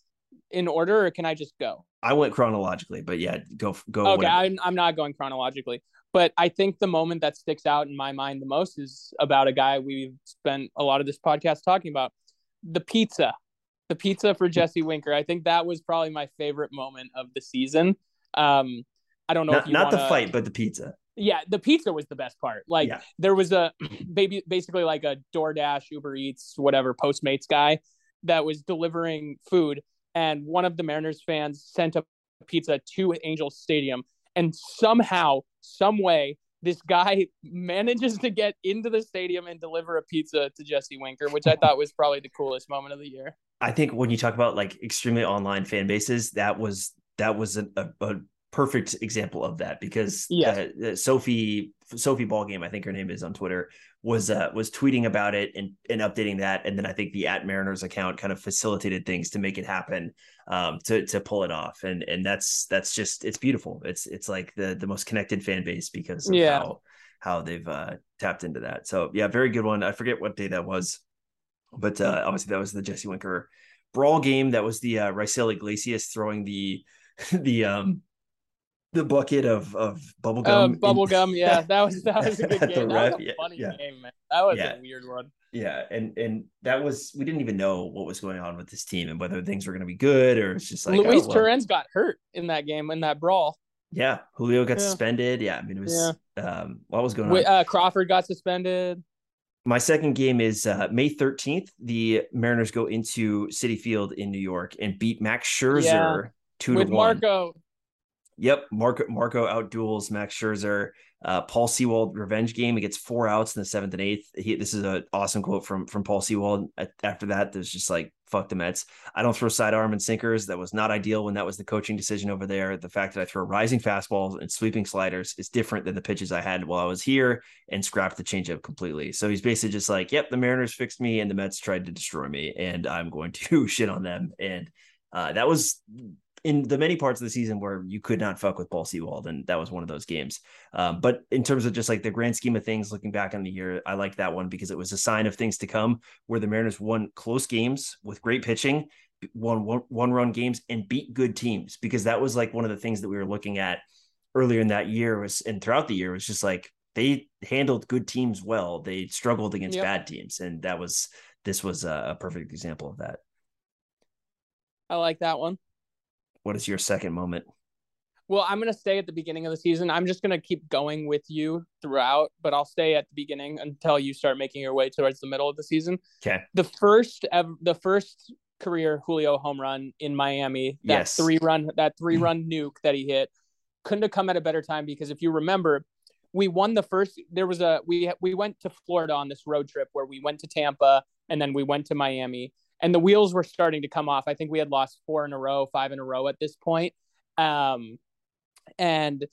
in order, or can I just go? I went chronologically, but yeah, go go. Okay, I'm, I'm not going chronologically. But I think the moment that sticks out in my mind the most is about a guy we've spent a lot of this podcast talking about the pizza, the pizza for Jesse Winker. I think that was probably my favorite moment of the season. Um, I don't know not, if not wanna... the fight, but the pizza. Yeah, the pizza was the best part. Like yeah. there was a baby, basically like a DoorDash, Uber Eats, whatever Postmates guy that was delivering food, and one of the Mariners fans sent a pizza to Angels Stadium and somehow, some way, this guy <laughs> manages to get into the stadium and deliver a pizza to Jesse Winker, which I thought was probably the coolest moment of the year. I think when you talk about like extremely online fan bases, that was that was a, a, a perfect example of that because yeah. Uh, Sophie Sophie Ballgame, I think her name is on Twitter, was uh, was tweeting about it and and updating that, and then I think the at Mariners account kind of facilitated things to make it happen, um, to to pull it off, and and that's that's just it's beautiful. It's it's like the the most connected fan base because of yeah. how how they've uh, tapped into that. So yeah, very good one. I forget what day that was, but uh, obviously that was the Jesse Winker brawl game. That was the uh, Iglesias throwing the <laughs> the um the bucket of of bubble gum. Uh, bubble in, gum, yeah, that was that was a <laughs> good game. That was a funny yeah. game, man. That was yeah. a weird one. Yeah, and and that was we didn't even know what was going on with this team and whether things were going to be good or it's just like Luis oh, well. Torrens got hurt in that game in that brawl. Yeah, Julio got yeah. suspended. Yeah, I mean it was yeah. um what was going on. Uh, Crawford got suspended. My second game is uh, May 13th. The Mariners go into Citi Field in New York and beat Max Scherzer yeah. two With to one. Marco Yep, Marco Marco outduels Max Scherzer. Uh, Paul Sewald revenge game. He gets four outs in the seventh and eighth. He, this is an awesome quote from from Paul Sewald. After that, there's just like fuck the Mets. I don't throw sidearm and sinkers. That was not ideal when that was the coaching decision over there. The fact that I throw rising fastballs and sweeping sliders is different than the pitches I had while I was here and scrapped the changeup completely. So he's basically just like, yep, the Mariners fixed me and the Mets tried to destroy me, and I'm going to <laughs> shit on them. And uh, that was in the many parts of the season where you could not fuck with Paul Sewald, and that was one of those games. Um, but in terms of just like the grand scheme of things, looking back on the year, I like that one because it was a sign of things to come, where the Mariners won close games with great pitching, won one, one run games, and beat good teams. Because that was like one of the things that we were looking at earlier in that year was, and throughout the year was just like they handled good teams well. They struggled against yep. bad teams, and that was this was a perfect example of that. I like that one. What is your second moment? Well, I'm going to stay at the beginning of the season. I'm just going to keep going with you throughout, but I'll stay at the beginning until you start making your way towards the middle of the season. Okay. The first ever, the first career Julio home run in Miami, that yes. three run that three mm-hmm. run nuke that he hit couldn't have come at a better time because if you remember, we won the first there was a we we went to Florida on this road trip where we went to Tampa and then we went to Miami and the wheels were starting to come off. I think we had lost four in a row, five in a row at this point. Um, and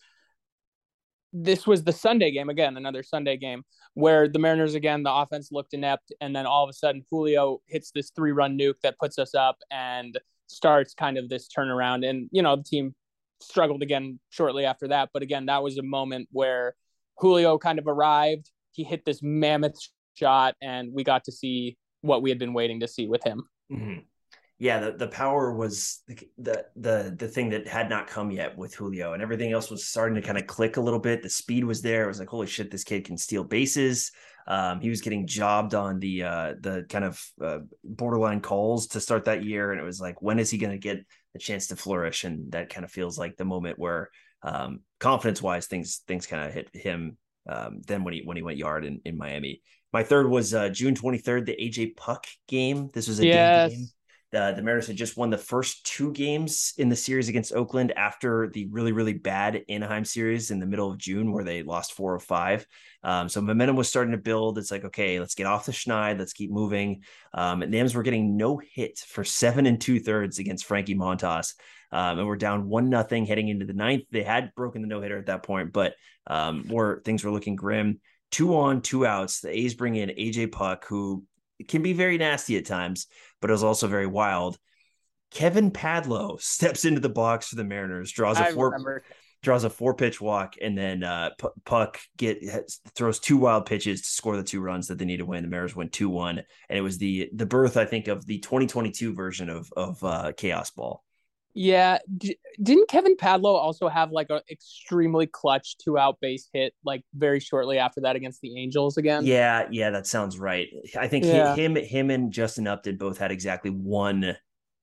this was the Sunday game again, another Sunday game where the Mariners again, the offense looked inept, and then all of a sudden Julio hits this three run nuke that puts us up and starts kind of this turnaround. And you know the team struggled again shortly after that, but again that was a moment where Julio kind of arrived. He hit this mammoth shot, and we got to see what we had been waiting to see with him. Mm-hmm. Yeah, the, the power was the, the the thing that had not come yet with Julio, and everything else was starting to kind of click a little bit. The speed was there. It was like, holy shit, this kid can steal bases. Um, he was getting jobbed on the uh, the kind of uh, borderline calls to start that year, and it was like, when is he going to get the chance to flourish? And that kind of feels like the moment where um, confidence wise, things things kind of hit him. Um, then when he when he went yard in, in Miami, my third was uh, June 23rd, the AJ Puk game. This was a yes. game. The, the Mariners had just won the first two games in the series against Oakland after the really, really bad Anaheim series in the middle of June, where they lost four of five. Um, so momentum was starting to build. It's like, okay, let's get off the schneid. Let's keep moving. Um, and the M's were getting no hit for seven and two thirds against Frankie Montas. Um, and we're down one nothing heading into the ninth. They had broken the no hitter at that point, but um, more things were looking grim two on, two outs. The A's bring in AJ Puk, who can be very nasty at times, but is also very wild. Kevin Padlo <laughs> steps into the box for the Mariners, draws a I four remember. draws a four pitch walk, and then uh, P- Puk get throws two wild pitches to score the two runs that they need to win. The Mariners win two one, and it was the the birth, I think, of the 2022 version of of uh, Chaos Ball. Yeah, D- didn't Kevin Padlo also have like an extremely clutch two out base hit like very shortly after that against the Angels again? Yeah, yeah, that sounds right. I think yeah. him, him, and Justin Upton both had exactly one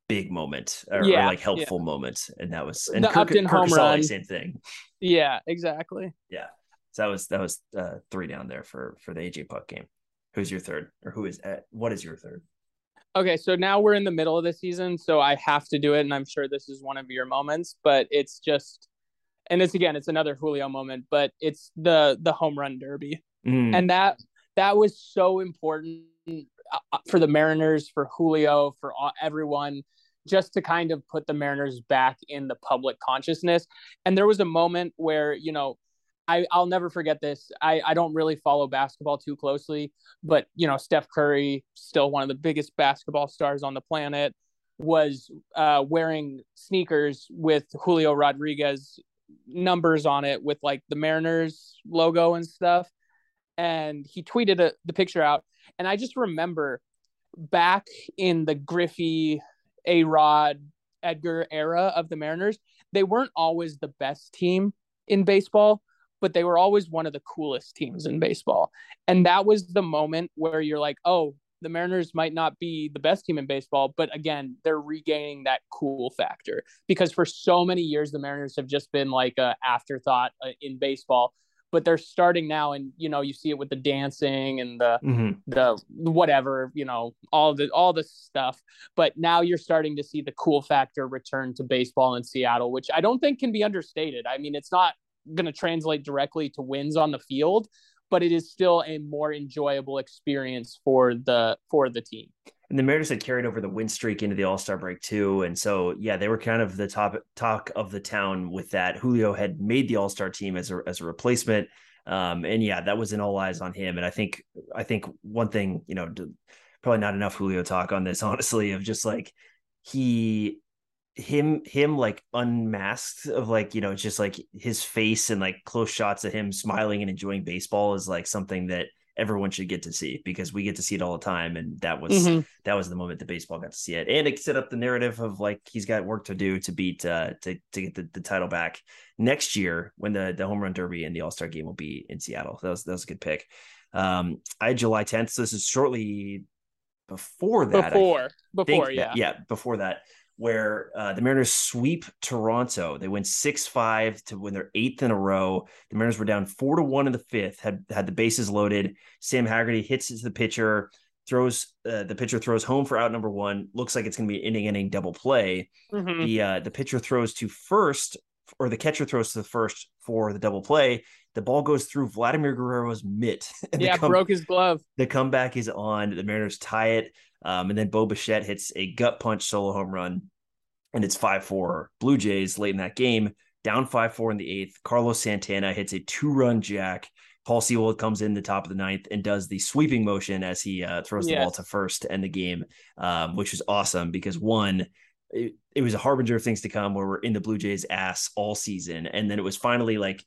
big moment or, yeah, or like helpful yeah. moment, and that was and the Kirk, Upton Kirk home run. Same thing. Yeah, exactly. Yeah, so that was that was uh, three down there for for the AJ Puk game. Who's your third, or who is at, what is your third? Okay, so now we're in the middle of the season, so I have to do it, and I'm sure this is one of your moments, but it's just, and it's again, it's another Julio moment, but it's the the home run derby, mm. and that that was so important uh, for the Mariners, for Julio, for everyone, just to kind of put the Mariners back in the public consciousness. And there was a moment where you know I, I'll never forget this. I, I don't really follow basketball too closely, but you know, Steph Curry, still one of the biggest basketball stars on the planet, was uh, wearing sneakers with Julio Rodriguez numbers on it with like the Mariners logo and stuff. And he tweeted a, the picture out. And I just remember back in the Griffey, A Rod, Edgar era of the Mariners, they weren't always the best team in baseball, but they were always one of the coolest teams in baseball. And that was the moment where you're like, oh, the Mariners might not be the best team in baseball, but again, they're regaining that cool factor because for so many years the Mariners have just been like a afterthought uh, in baseball. But they're starting now, and you know you see it with the dancing and the mm-hmm. the whatever you know all the all the stuff. But now you're starting to see the cool factor return to baseball in Seattle, which I don't think can be understated. I mean, it's not going to translate directly to wins on the field, but it is still a more enjoyable experience for the for the team. And the Mariners had carried over the win streak into the All Star break too, and so yeah, they were kind of the top talk of the town with that. Julio had made the All Star team as a as a replacement, um, and yeah, that was in all eyes on him. And I think I think one thing you know, probably not enough Julio talk on this, <laughs> honestly, of just like he him him like unmasked of like you know just like his face and like close shots of him smiling and enjoying baseball is like something that everyone should get to see because we get to see it all the time and that was mm-hmm. that was the moment that baseball got to see it. And it set up the narrative of like he's got work to do to beat uh to, to get the, the title back next year when the the home run derby and the all-star game will be in seattle. That was that was a good pick. Um i had july 10th so this is shortly before that before before yeah. that, yeah before that where uh, the Mariners sweep Toronto. They win six five to win their eighth in a row. The Mariners were down four to one in the fifth. Had had the bases loaded. Sam Haggerty hits it to the pitcher, throws uh, the pitcher throws home for out number one. Looks like it's going to be an inning inning double play. Mm-hmm. The uh, the pitcher throws to first, or the catcher throws to the first for the double play. The ball goes through Vladimir Guerrero's mitt. <laughs> yeah, come- broke his glove. The comeback is on. The Mariners tie it. Um, and then Bo Bichette hits a gut punch solo home run, and it's 5 4 Blue Jays late in that game, down 5 4 in the eighth. Carlos Santana hits a two run jack. Paul Sewald comes in the top of the ninth and does the sweeping motion as he uh, throws yes. the ball to first to end the game, um, which was awesome because one, it, it, was a harbinger of things to come where we're in the Blue Jays' ass all season. And then it was finally like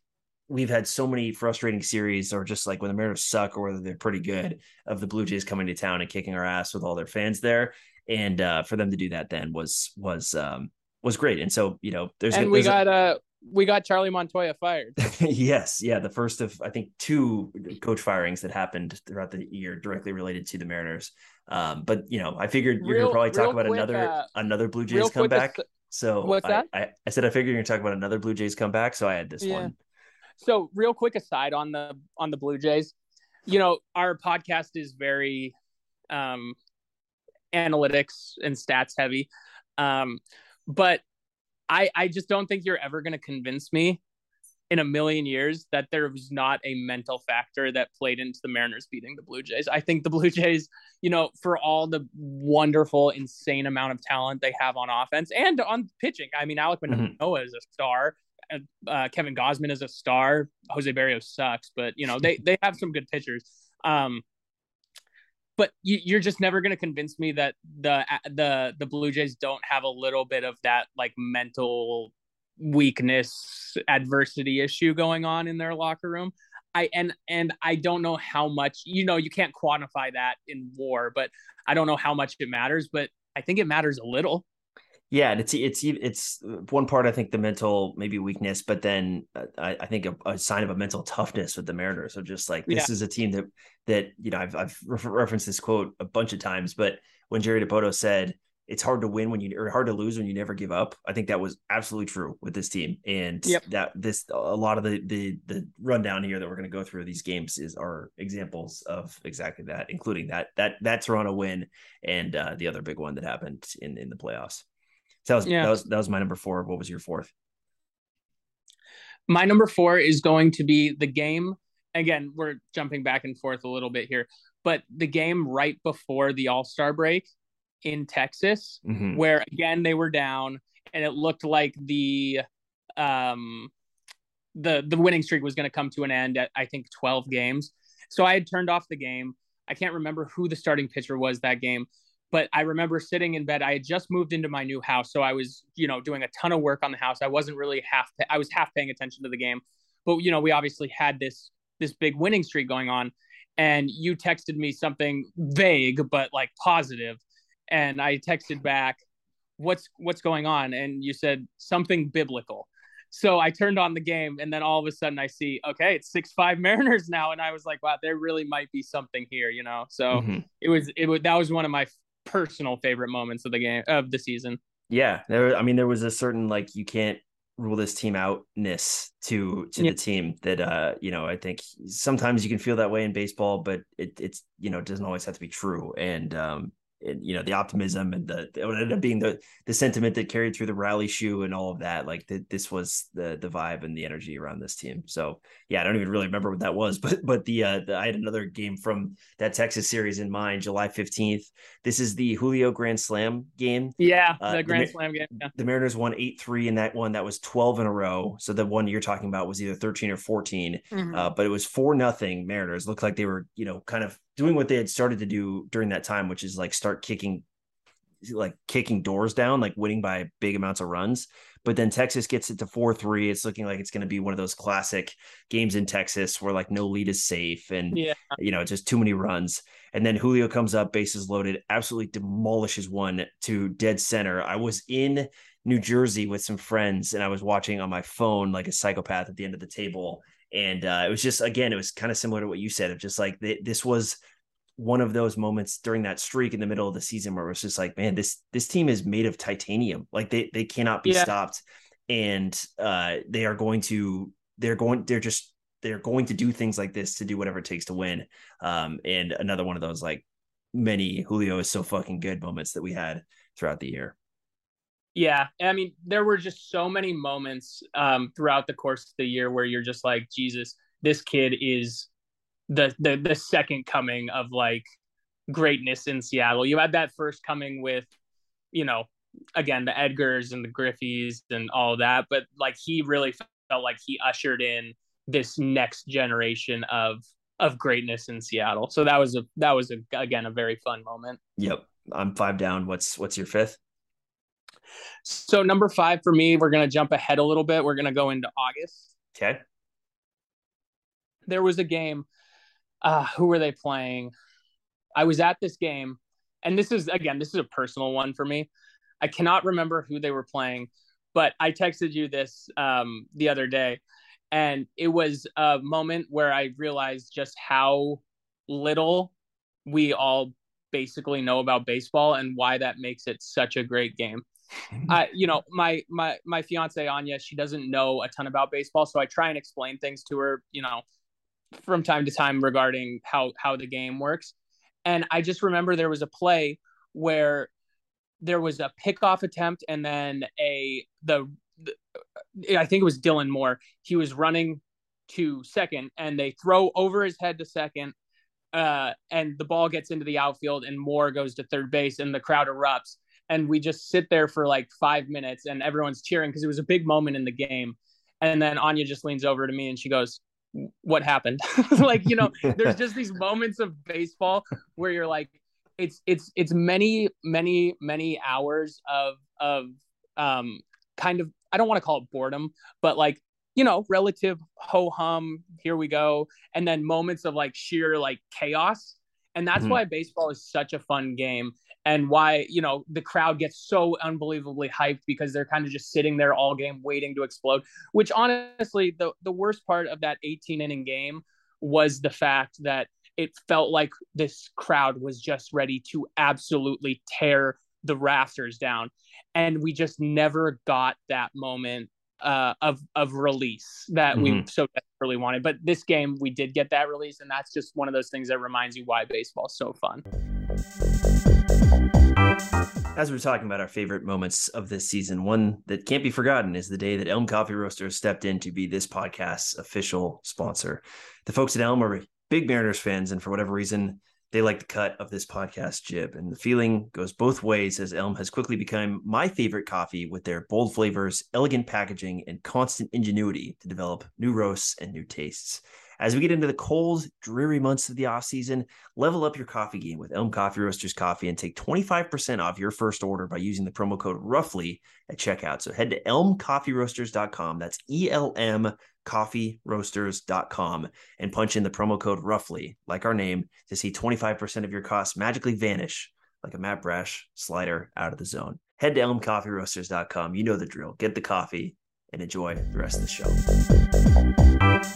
we've had so many frustrating series, or just like when the Mariners suck or whether they're pretty good, of the Blue Jays coming to town and kicking our ass with all their fans there. And uh, for them to do that then was was um, was great. And so you know, there's and we there's got a, uh we got Charlie Montoya fired. <laughs> yes, yeah, the first of I think two coach firings that happened throughout the year directly related to the Mariners. Um, but you know, I figured you're real, gonna probably talk about quick, another uh, another Blue Jays comeback. so what's I, that? I, I, said I figured you're gonna talk about another Blue Jays comeback, so I had this yeah. one. So, real quick aside on the on the Blue Jays, you know, our podcast is very um, analytics and stats heavy, um, but I I just don't think you're ever going to convince me in a million years that there was not a mental factor that played into the Mariners beating the Blue Jays. I think the Blue Jays, you know, for all the wonderful, insane amount of talent they have on offense and on pitching. I mean, Alek Manoah mm-hmm. is a star uh, Kevin Gausman is a star. Jose Berrios sucks, but you know they they have some good pitchers. Um, but you, are just never going to convince me that the the the Blue Jays don't have a little bit of that like mental weakness adversity issue going on in their locker room. I and and I don't know how much you know you can't quantify that in war, but I don't know how much it matters, but I think it matters a little. Yeah, and it's it's it's one part I think the mental maybe weakness, but then uh, I, I think a, a, sign of a mental toughness with the Mariners. So just like this yeah. is a team that that you know I've I've referenced this quote a bunch of times, but when Jerry Dipoto said it's hard to win when you or hard to lose when you never give up, I think that was absolutely true with this team, and yep. that this a lot of the the the rundown here that we're going to go through these games is are examples of exactly that, including that that that Toronto win and uh, the other big one that happened in in the playoffs. So that was yeah. that was that was my number four. What was your fourth? My number four is going to be the game. Again, we're jumping back and forth a little bit here, but the game right before the All Star break in Texas, mm-hmm. where again they were down, and it looked like the um the the winning streak was going to come to an end at I think 12 games. So I had turned off the game. I can't remember who the starting pitcher was that game, but I remember sitting in bed. I had just moved into my new house, so I was, you know, doing a ton of work on the house. I wasn't really half I was half paying attention to the game. But you know, we obviously had this this big winning streak going on and you texted me something vague but like positive and I texted back what's what's going on and you said something biblical so I turned on the game, and then all of a sudden I see, okay, it's six five Mariners now, and I was like, wow, there really might be something here, you know. So mm-hmm. it was it was that was one of my personal favorite moments of the game of the season. Yeah, there. I mean, there was a certain like you can't rule this team outness to to yeah. the team that uh you know I think sometimes you can feel that way in baseball, but it, it's you know it doesn't always have to be true. And um and you know the optimism and the it ended up being the the sentiment that carried through the rally shoe and all of that like the, this was the the vibe and the energy around this team. So yeah i don't even really remember what that was <laughs> but but the uh the, i had another game from that texas series in mind july 15th this is the julio grand slam game. Yeah uh, the grand the, slam game yeah. the mariners won 8-3 in that one. That was 12 in a row. So the one you're talking about was either 13 or 14 mm-hmm. uh, but it was four nothing mariners. Looked like they were you know kind of doing what they had started to do during that time, which is like start kicking like kicking doors down, like winning by big amounts of runs. But then Texas gets it to 4 3. It's looking like it's going to be one of those classic games in Texas where like no lead is safe and, yeah. you know, just too many runs. And then Julio comes up, bases loaded, absolutely demolishes one to dead center. I was in New Jersey with some friends and I was watching on my phone like a psychopath at the end of the table and uh, it was just again, it was kind of similar to what you said of just like th- this was one of those moments during that streak in the middle of the season where it was just like, man, this this team is made of titanium. Like they they cannot be yeah. stopped, and uh, they are going to they're going they're just they're going to do things like this to do whatever it takes to win. Um, and another one of those like many Julio is so fucking good moments that we had throughout the year. Yeah, I mean, there were just so many moments um, throughout the course of the year where you're just like, Jesus, this kid is the the the second coming of like greatness in Seattle. You had that first coming with, you know, again the Edgars and the Griffeys and all that, but like he really felt like he ushered in this next generation of of greatness in Seattle. So that was a that was a again a very fun moment. Yep, I'm five down. What's what's your fifth? So number five for me, we're gonna jump ahead a little bit. We're gonna go into August. Okay. There was a game. Uh, who were they playing? I was at this game, and this is again, this is a personal one for me. I cannot remember who they were playing, but I texted you this um, the other day, and it was a moment where I realized just how little we all basically know about baseball and why that makes it such a great game. I, <laughs> you know, my my my fiance Anya, she doesn't know a ton about baseball, so I try and explain things to her, you know, from time to time regarding how how the game works. And I just remember there was a play where there was a pickoff attempt and then a the, the I think it was Dylan Moore. He was running to second and they throw over his head to second uh, and the ball gets into the outfield and Moore goes to third base and the crowd erupts and we just sit there for like five minutes and everyone's cheering because it was a big moment in the game. And then anya just leans over to me and she goes what happened? <laughs> Like you know there's just these <laughs> moments of baseball where you're like it's it's it's many many many hours of of um kind of i don't want to call it boredom but like you know relative ho hum here we go and then moments of like sheer like chaos. And that's mm-hmm. why baseball is such a fun game and why you know the crowd gets so unbelievably hyped because they're kind of just sitting there all game waiting to explode which honestly the the worst part of that 18 inning game was the fact that it felt like this crowd was just ready to absolutely tear the rafters down and we just never got that moment uh, of of release that mm-hmm. we so desperately wanted. But this game, we did get that release, and that's just one of those things that reminds you why baseball is so fun. As we're talking about our favorite moments of this season, one that can't be forgotten is the day that Elm Coffee Roasters stepped in to be this podcast's official sponsor. The folks at Elm are big Mariners fans, and for whatever reason, They like the cut of this podcast jib, and the feeling goes both ways as Elm has quickly become my favorite coffee with their bold flavors, elegant packaging, and constant ingenuity to develop new roasts and new tastes. As we get into the cold, dreary months of the off season, level up your coffee game with Elm Coffee Roasters coffee and take 25% off your first order by using the promo code roughly at checkout. So head to elmcoffeeroasters.com. That's E L M coffeeroasters.com and punch in the promo code roughly, like our name, to see 25% of your costs magically vanish like a Matt Brash slider out of the zone. Head to elmcoffeeroasters.com. You know the drill. Get the coffee and enjoy the rest of the show.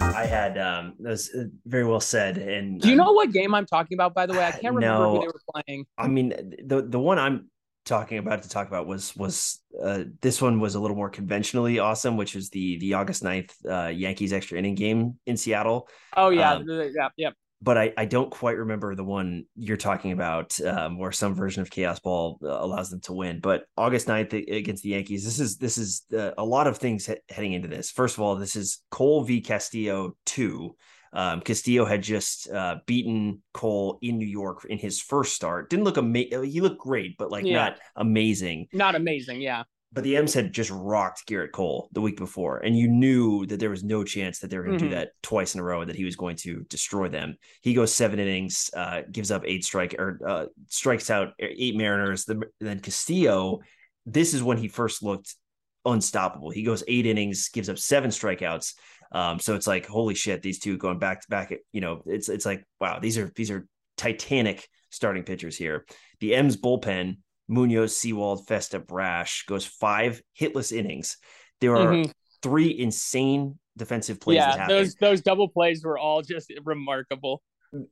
I had um that was uh, very well said. And Do you um, know what game I'm talking about? By the way, I can't remember No. who they were playing. I mean the the one I'm talking about to talk about was was uh this one was a little more conventionally awesome, which was the the August 9th uh Yankees extra inning game in Seattle. Oh yeah, Um, yeah, yeah. But I, I don't quite remember the one you're talking about um, where some version of chaos ball uh, allows them to win but august 9th against the yankees this is this is uh, a lot of things he- heading into this first of all this is cole v castillo 2 um, castillo had just uh, beaten cole in new york in his first start didn't look amazing he looked great but like Yeah. not amazing Not amazing, yeah. But the M's had just rocked Gerrit Cole the week before, and you knew that there was no chance that they were going to Mhm. do that twice in a row, and that he was going to destroy them. He goes seven innings, uh, gives up eight strike or uh, strikes out eight Mariners. The, then Castillo, this is when he first looked unstoppable. He goes eight innings, gives up seven strikeouts. Um, so it's like holy shit, these two going back to back. You know, it's it's like wow, these are these are titanic starting pitchers here. The M's bullpen Munoz, Sewald, Festa, Brash goes five hitless innings. There are Mhm. three insane defensive plays that Yeah, those those double plays were all just remarkable.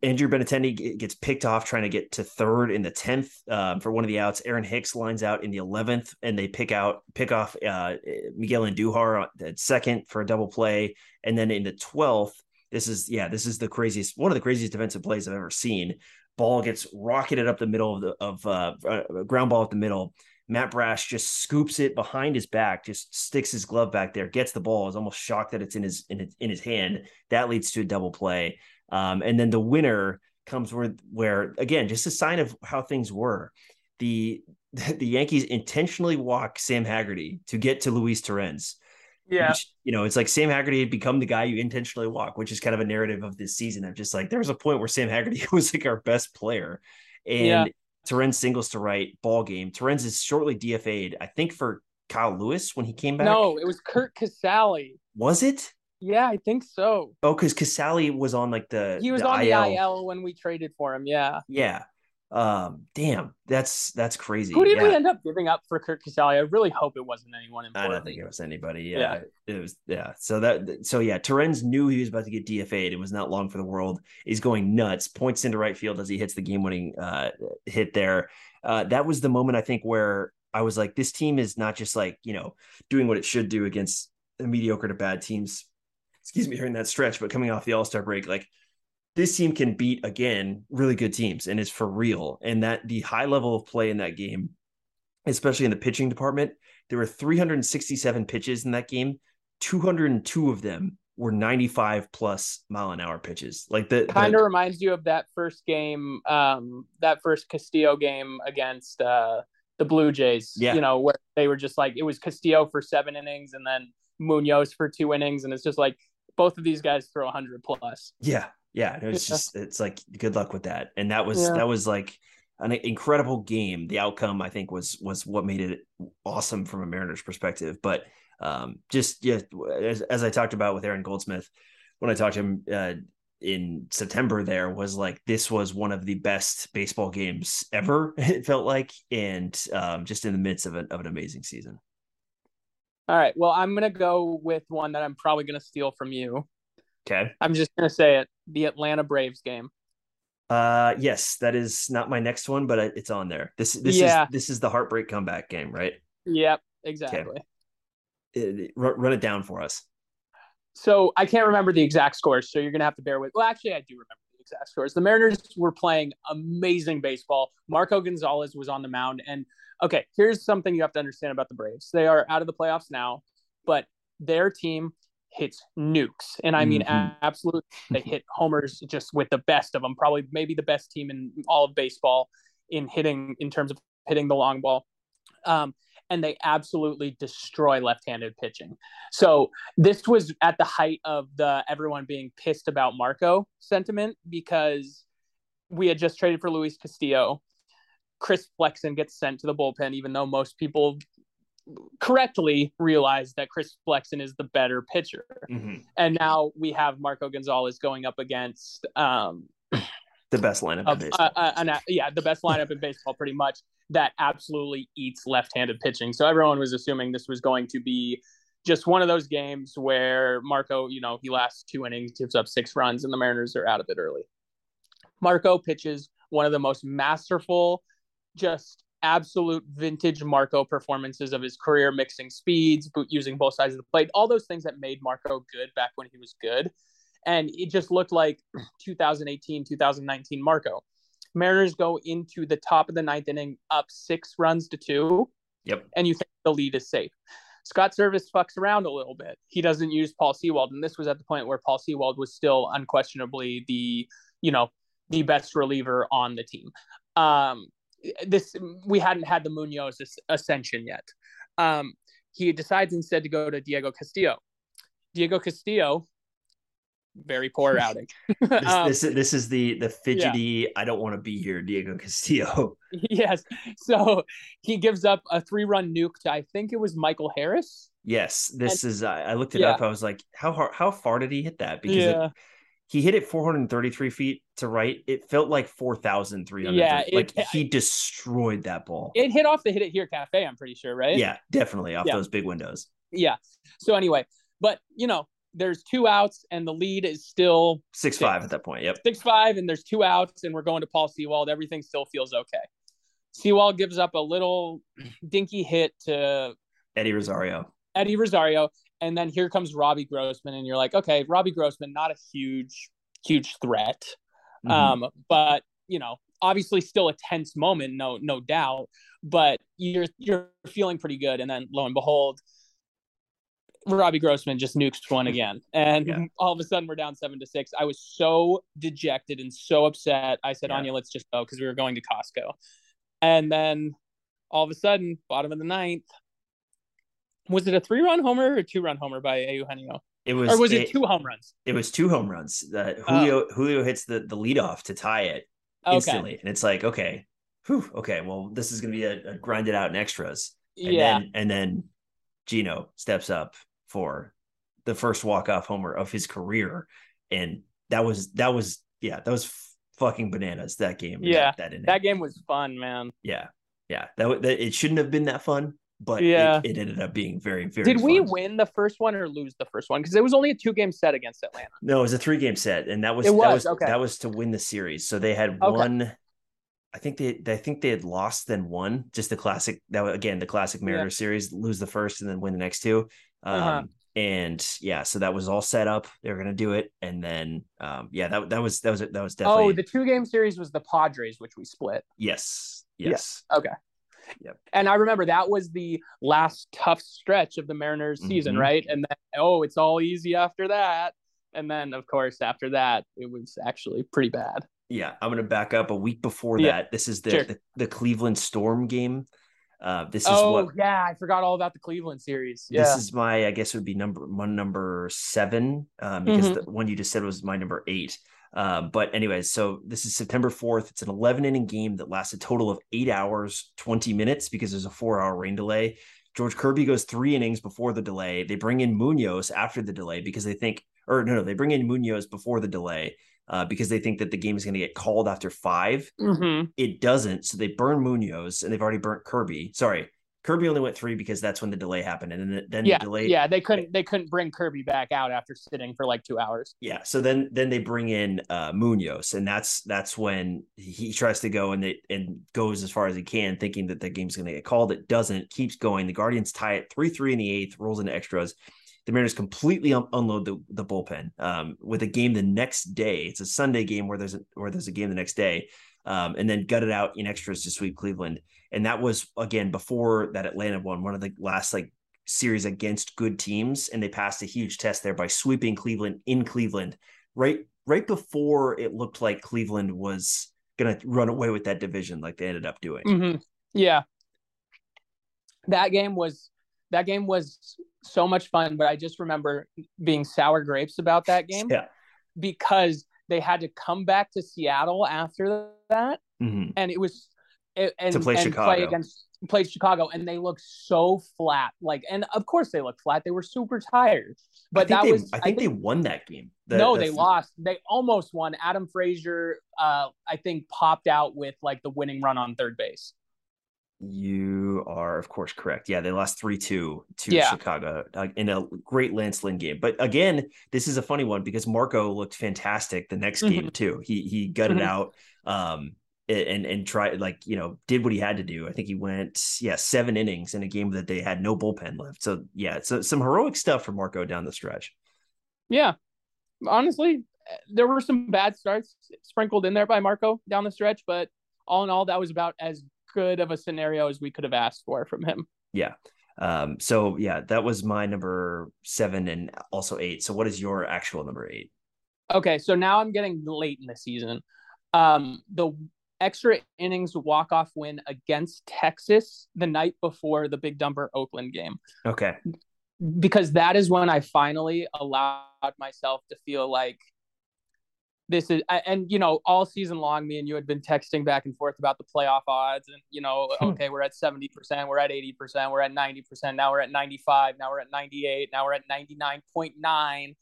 Andrew Benintendi gets picked off trying to get to third in the tenth um, for one of the outs. Aaron Hicks lines out in the eleventh, and they pick out pick off uh, Miguel Andujar at second for a double play, and then in the twelfth, this is yeah, this is the craziest one of the craziest defensive plays I've ever seen. Ball gets rocketed up the middle of the of uh, uh, ground ball at the middle. Matt Brash just scoops it behind his back, just sticks his glove back there, gets the ball, is almost shocked that it's in his in his, in his hand. That leads to a double play. Um, and then the winner comes where where again, just a sign of how things were. The <laughs> the Yankees intentionally walk Sam Haggerty to get to Luis Torrens. Yeah, Which, you know, it's like Sam Haggerty had become the guy you intentionally walk, which is kind of a narrative of this season. Of just like there was a point where Sam Haggerty <laughs> was like our best player, and Yeah. Singles to right ball game. Torrens is shortly DFA'd, I think, for Kyle Lewis when he came back. no, it was Curt Casali. was it? Yeah, I think so. Oh, because Casali was on like the He was the on IL. the IL when we traded for him. Yeah. Yeah. Um, damn, that's that's crazy. Who did yeah. we end up giving up for Curt Casali? I really hope it wasn't anyone important. I don't think it was anybody. Yeah, it was. Yeah. So that. So yeah, Torrens knew he was about to get DFA'd. It was not long for the world. He's going nuts. Points into right field as he hits the game-winning uh, hit there. Uh, that was the moment I think where I was like, this team is not just like you know doing what it should do against the mediocre to bad teams. Excuse me during that stretch, but coming off the All Star break, like this team can beat again really good teams and is for real. And that the high level of play in that game, especially in the pitching department, there were 367 pitches in that game. 202 of them were 95 plus mile an hour pitches. Like the, the- Kind of reminds you of that first game, um, that first Castillo game against uh, the Blue Jays. Yeah. You know, where they were just like it was Castillo for seven innings and then Munoz for two innings, and it's just like both of these guys throw 100 plus. Yeah, yeah. It was Yeah. just it's like good luck with that. And that was Yeah. that was like an incredible game. The outcome I think was was what made it awesome from a Mariners perspective. But um just yeah, as, as I talked about with Aaron Goldsmith when I talked to him uh, in September there was like this was one of the best baseball games ever <laughs> it felt like and um just in the midst of an of an amazing season. All right. Well, I'm gonna go with one that I'm probably gonna steal from you. Okay. I'm just gonna say it: the Atlanta Braves game. Uh yes, that is not my next one, but it's on there. This this Yeah. is this is the heartbreak comeback game, right? Yep, exactly. run it down for us. So I can't remember the exact scores, so you're gonna have to bear with. Well, actually, I do remember the exact scores. The Mariners were playing amazing baseball. Marco Gonzalez was on the mound, and okay, here's something you have to understand about the Braves. They are out of the playoffs now, but their team hits nukes, and I mean Mhm. absolutely. <laughs> They hit homers just with the best of them. Probably maybe the best team in all of baseball in hitting in terms of hitting the long ball. Um, and they absolutely destroy left-handed pitching. So this was at the height of the everyone being pissed about Marco sentiment because we had just traded for Luis Castillo. Chris Flexen gets sent to the bullpen, even though most people correctly realize that Chris Flexen is the better pitcher. Mhm. And now we have Marco Gonzalez going up against um, The best lineup in uh, baseball. uh, an, yeah, the best lineup in baseball, pretty much. That absolutely eats left-handed pitching. So everyone was assuming this was going to be just one of those games where Marco, you know, he lasts two innings, gives up six runs, and the Mariners are out of it early. Marco pitches one of the most masterful, just absolute vintage Marco performances of his career, mixing speeds, using both sides of the plate, all those things that made Marco good back when he was good. And it just looked like <clears throat> 2018, 2019 Marco. Mariners go into the top of the ninth inning up six runs to two, Yep. and you think the lead is safe. Scott Servais fucks around a little bit. He doesn't use Paul Sewald, and this was at the point where Paul Sewald was still unquestionably the, you know, the best reliever on the team. Um, this we hadn't had the Munoz ascension yet. Um, he decides instead to go to Diego Castillo. Diego Castillo, very poor <laughs> outing. This, <laughs> Um, this, this is the the fidgety. I don't want to be here, Diego Castillo. <laughs> yes. So he gives up a three run nuke to I think it was Michael Harris. Yes, this is. I I looked it Yeah. up. I was like, how hard? How far did he hit that? Because it- yeah. He hit it 433 feet to right. It felt like 4,300. Yeah, it- like he destroyed that ball. It hit off the hit it here cafe, I'm pretty sure, right? yeah, definitely off Yeah. those big windows. Yeah. So anyway, but you know, there's two outs and the lead is still Six five at that point. Yep. six five, and there's two outs, and we're going to Paul Sewald. Everything still feels okay. Sewald gives up a little dinky hit to Eddie Rosario. Eddie Rosario, and then here comes Robbie Grossman, and you're like, okay, Robbie Grossman, not a huge, huge threat, Mhm. um, but you know, obviously still a tense moment, no, no doubt. But you're you're feeling pretty good, and then lo and behold, Robbie Grossman just nukes one <laughs> again, and Yeah. all of a sudden we're down seven to six. I was so dejected and so upset. I said, Yeah. Anya, let's just go because we were going to Costco, and then all of a sudden, bottom of the ninth. Was it a three-run homer or a two-run homer by Eugenio, it was. or was a- it two home runs? It was two home runs. Uh, Julio Julio hits the the leadoff to tie it Okay, instantly, and it's like, okay, whew, okay, well, this is gonna be a, a grinded out in extras. And yeah, then and then Gino steps up for the first walk off homer of his career, and that was that was yeah that was fucking bananas that game. Yeah, that, that that game was fun, man. yeah, yeah. That, that it shouldn't have been that fun, but Yeah. it, it ended up being very very. Did we win the first one or lose the first one? Because it was only a two-game set against Atlanta. No, it was a three game set, and that was It that was, was okay. that was to win the series. So they had Okay. one. I think they I think they had lost then won. Just the classic that was, again the classic Mariners series, lose the first and then win the next two. Um, Uh-huh. And yeah, so that was all set up. They were gonna do it, and then um, yeah, that that was that was that was definitely Oh, the two-game series was the Padres, which we split. yes Yeah. yes Okay. Yep. And I remember that was the last tough stretch of the Mariners season, Mhm. right? And then oh, it's all easy after that. And then of course after that, it was actually pretty bad. yeah. I'm gonna back up a week before Yeah. that. This is the, Sure. the the Cleveland Storm game. Uh, this is oh what yeah, I forgot all about the Cleveland series. This is my, I guess, it would be number one, number seven, um, because Mhm. the one you just said was my number eight. Um, but anyways, so this is September fourth. It's an eleven inning game that lasts a total of eight hours twenty minutes because there's a four hour rain delay. George Kirby goes three innings before the delay. They bring in Munoz after the delay because they think, or no, no, they bring in Munoz before the delay uh, because they think that the game is going to get called after five hmm it doesn't. So they burn Munoz and they've already burnt Kirby. Sorry, Kirby only went three because that's when the delay happened, and then then Yeah, the delay. yeah, they couldn't they couldn't bring Kirby back out after sitting for like two hours. yeah. So then then they bring in uh, Munoz, and that's that's when he tries to go and they and goes as far as he can, thinking that the game's going to get called. It doesn't. Keeps going. The Guardians tie it three three in the eighth. Rolls into extras. The Mariners completely un- unload the, the bullpen um, with a game the next day. It's a Sunday game where there's a, where there's a game the next day, um, and then gut it out in extras to sweep Cleveland. And that was again before that Atlanta won one of the last like series against good teams, and they passed a huge test there by sweeping Cleveland in Cleveland right right before it looked like Cleveland was going to run away with that division, like they ended up doing. Mm-hmm. Yeah, that game was that game was so much fun, but I just remember being sour grapes about that <laughs> game. Yeah. Because they had to come back to Seattle after that, mm-hmm. and it was and, to play and Chicago. play against play Chicago, and they looked so flat. Like, and of course they looked flat. They were super tired. But that they, was I think, I think they won that game. The, no, the, they lost. They almost won. Adam Frazier, uh, I think, popped out with like the winning run on third base. You are, of course, correct. Yeah, they lost 3 2 to Yeah. Chicago uh, in a great Lance Lynn game. But again, this is a funny one because Marco looked fantastic the next game, Mhm. too. He he gutted Mhm. out um, and and tried, like, you know, did what he had to do. I think he went, yeah, seven innings in a game that they had no bullpen left. So, yeah, so some heroic stuff for Marco down the stretch. Yeah, honestly, there were some bad starts sprinkled in there by Marco down the stretch, but all in all, that was about as good of a scenario as we could have asked for from him. Yeah. Um, so, yeah, that was my number seven and also eight. So, what is your actual number eight? Okay, so now I'm getting late in the season. Um, the extra innings walk off win against Texas the night before the Big Dumper Oakland game. Okay. because that is when I finally allowed myself to feel like this is and you know all season long me and you had been texting back and forth about the playoff odds and you know Hmm. okay we're at 70% we're at 80% we're at 90% now we're at 95 now we're at 98 now we're at 99.9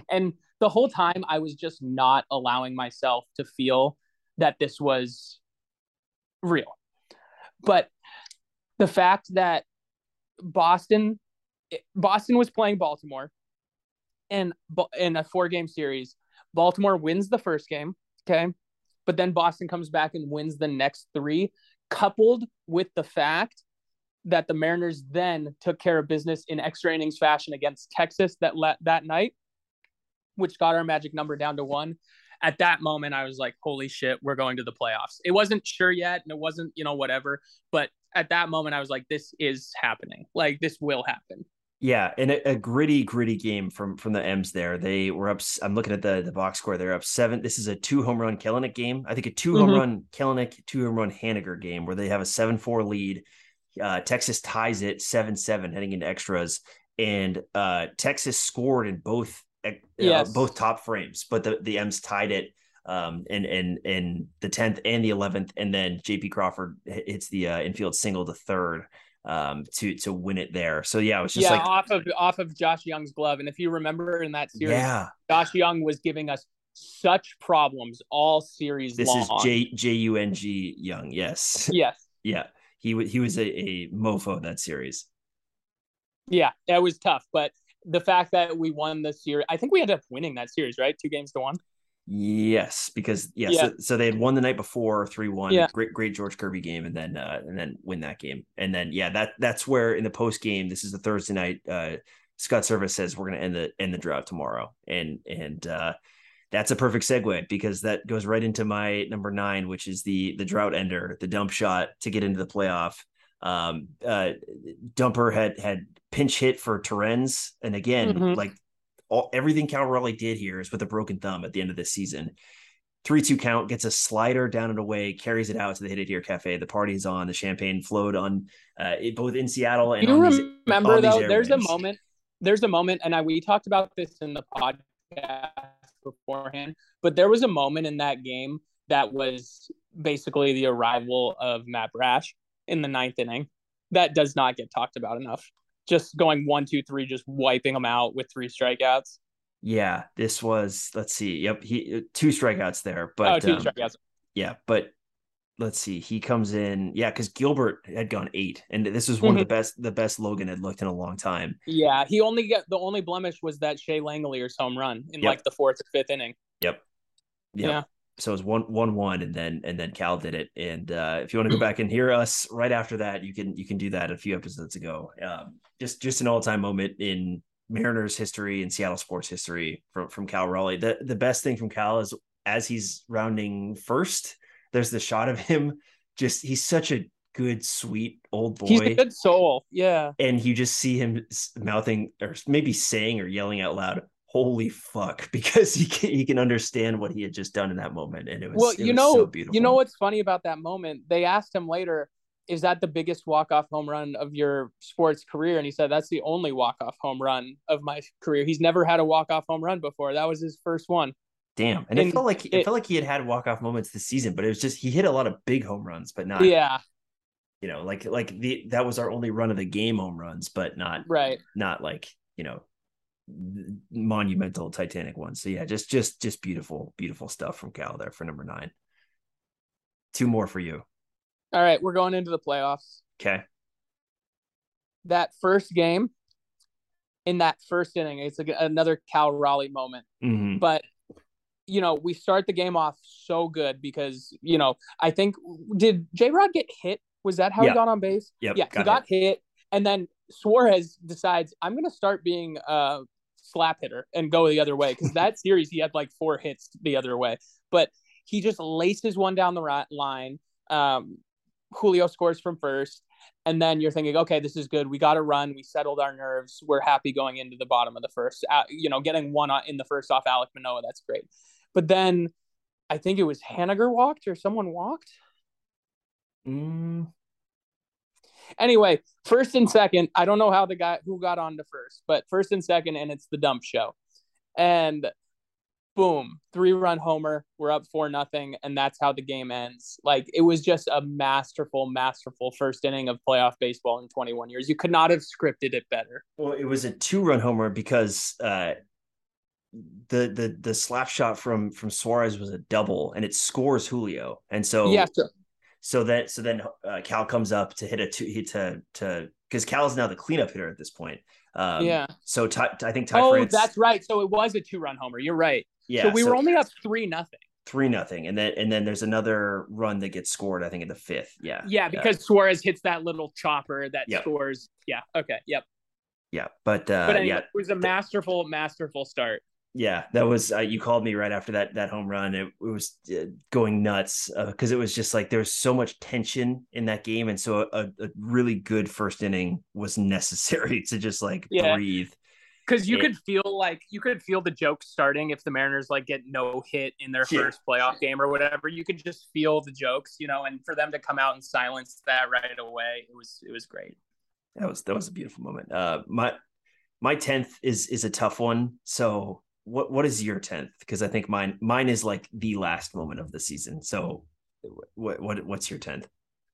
<laughs> and the whole time I was just not allowing myself to feel that this was real but the fact that Boston Boston was playing Baltimore and in a four game series. Baltimore wins the first game, okay? But then Boston comes back and wins the next 3 coupled with the fact that the Mariners then took care of business in extra innings fashion against Texas that let that night, which got our magic number down to 1. At that moment I was like, "Holy shit, we're going to the playoffs." It wasn't sure yet and it wasn't, you know, whatever, but at that moment I was like, "This is happening. Like this will happen." Yeah, and a, a, gritty, gritty game from from the M's. There, they were up. I'm looking at the the box score. They're up seven. This is a two home run Kelenic game. I think a 2 Mhm. home run Kelenic, two home run Haniger game where they have a seven four lead. Uh, Texas ties it seven seven heading into extras, and uh, Texas scored in both uh, Yes. both top frames, but the the M's tied it. Um, and and and the tenth and the eleventh, and then J.P. Crawford hits the uh, infield single to third um to to win it there. So yeah, it was just yeah, like off of off of Josh Jung's glove. And if you remember in that series, yeah, Josh Jung was giving us such problems all series this long. is J J U N G Young. Yes, <laughs> Yes. yeah, he he was a, a mofo that series. Yeah, that was tough. But the fact that we won the series, I think we ended up winning that series, right? Two games to one. Yes, because yeah, Yeah. So, so they had won the night before three one. Yeah. Great great George Kirby game, and then uh and then win that game, and then yeah that that's where in the post game this is the Thursday night. Uh, Scott Servais says we're gonna end the end the drought tomorrow, and and uh that's a perfect segue because that goes right into my number nine, which is the the drought ender, the dump shot to get into the playoff. Um, uh, Dumper had had pinch hit for Torrens, and again, Mhm. like all everything Cal Raleigh did here is with a broken thumb at the end of this season. Three two count gets a slider down and away, carries it out to the Hit It Here Cafe. The party's on. The champagne flowed on uh, it, both in Seattle and you remember these though, there's a moment, there's a moment, and I we talked about this in the podcast beforehand, but there was a moment in that game that was basically the arrival of Matt Brash in the ninth inning. That does not get talked about enough. Just going one, two, three, just wiping them out with three strikeouts. Yeah, this was. Let's see. Yep, he two strikeouts there, oh, but two um, strikeouts. yeah, but let's see. He comes in. Yeah, because Gilbert had gone eight, and this was one of the best. The best Logan had looked in a long time. Yeah, he only got the only blemish was that Shea Langeliers's home run in Yep. like the fourth or fifth inning. Yep. Yep. Yeah. So it was one one one, and then and then Cal did it. And uh, if you want to go back and hear us right after that, you can you can do that a few episodes ago. Um, just just an all time moment in Mariners history and Seattle sports history from from Cal Raleigh. The the best thing from Cal is as he's rounding first, there's the shot of him. Just he's such a good, sweet old boy. He's a good soul. Yeah. And you just see him mouthing or maybe saying or yelling out loud, holy fuck <laughs> because he can, he can understand what he had just done in that moment and it was well you was know so beautiful you know what's funny about that moment? They asked him later is that the biggest walk-off home run of your sports career? And he said that's the only walk-off home run of my career. He's never had a walk-off home run before. That was his first one. Damn. And, and it felt like it, it, felt like he had had walk-off moments this season but it was just he hit a lot of big home runs but not yeah. you know like like the that was our only run of the game home runs but not right. not like you know monumental Titanic one. So yeah, just just just beautiful, beautiful stuff from Cal there for number nine. Two more for you. All right, we're going into the playoffs. Okay. That first game, in that first inning, it's like another Cal Raleigh moment. Mm-hmm. But you know, we start the game off so good because you know I think did J Rod get hit? Was that how yeah. he got on base? Yep, yeah, got he got hit. hit, and then Suarez decides I'm going to start being uh slap hitter and go the other way because <laughs> that series he had like four hits the other way, but he just laces one down the right line. Um, Julio scores from first, and then you're thinking, okay, this is good. We got to run. We settled our nerves. We're happy going into the bottom of the first. Uh, you know, getting one in the first off Alek Manoah, that's great. But then I think it was Haniger walked or someone walked. Mm, Anyway, first and second, I don't know how the guy who got on to first, but first and second, and it's the dump show. And boom, three run homer. We're up four nothing, and that's how the game ends. Like it was just a masterful, masterful first inning of playoff baseball in 21 years. You could not have scripted it better. Well, it was a two run homer because uh the the the slap shot from from Suarez was a double and it scores Julio. And so yeah, so, so that so then uh, Cal comes up to hit a two hit to to because Cal is now the cleanup hitter at this point. Um, yeah. So Ty, I think Ty Oh, France, that's right. So it was a two run homer. You're right. Yeah. So we were only up three nothing. Three nothing, and then and then there's another run that gets scored. I think in the fifth. Yeah. Yeah, because yeah. Suarez hits that little chopper that yep. scores. Yeah. Okay. Yep. Yeah, but uh, but anyway, yeah, it was a masterful, masterful start yeah that was uh, you called me right after that that home run. It, it was uh, going nuts because uh, it was just like there was so much tension in that game and so a, a really good first inning was <laughs> necessary to just like yeah. breathe. Because you it, could feel like you could feel the joke starting if the mariners like get no hit in their yeah. first playoff game or whatever. You could just feel the jokes you know and for them to come out and silence that right away it was it was great. That was that was a beautiful moment. Uh my my 10th is is a tough one so what what is your 10th because i think mine mine is like the last moment of the season. So what what what's your 10th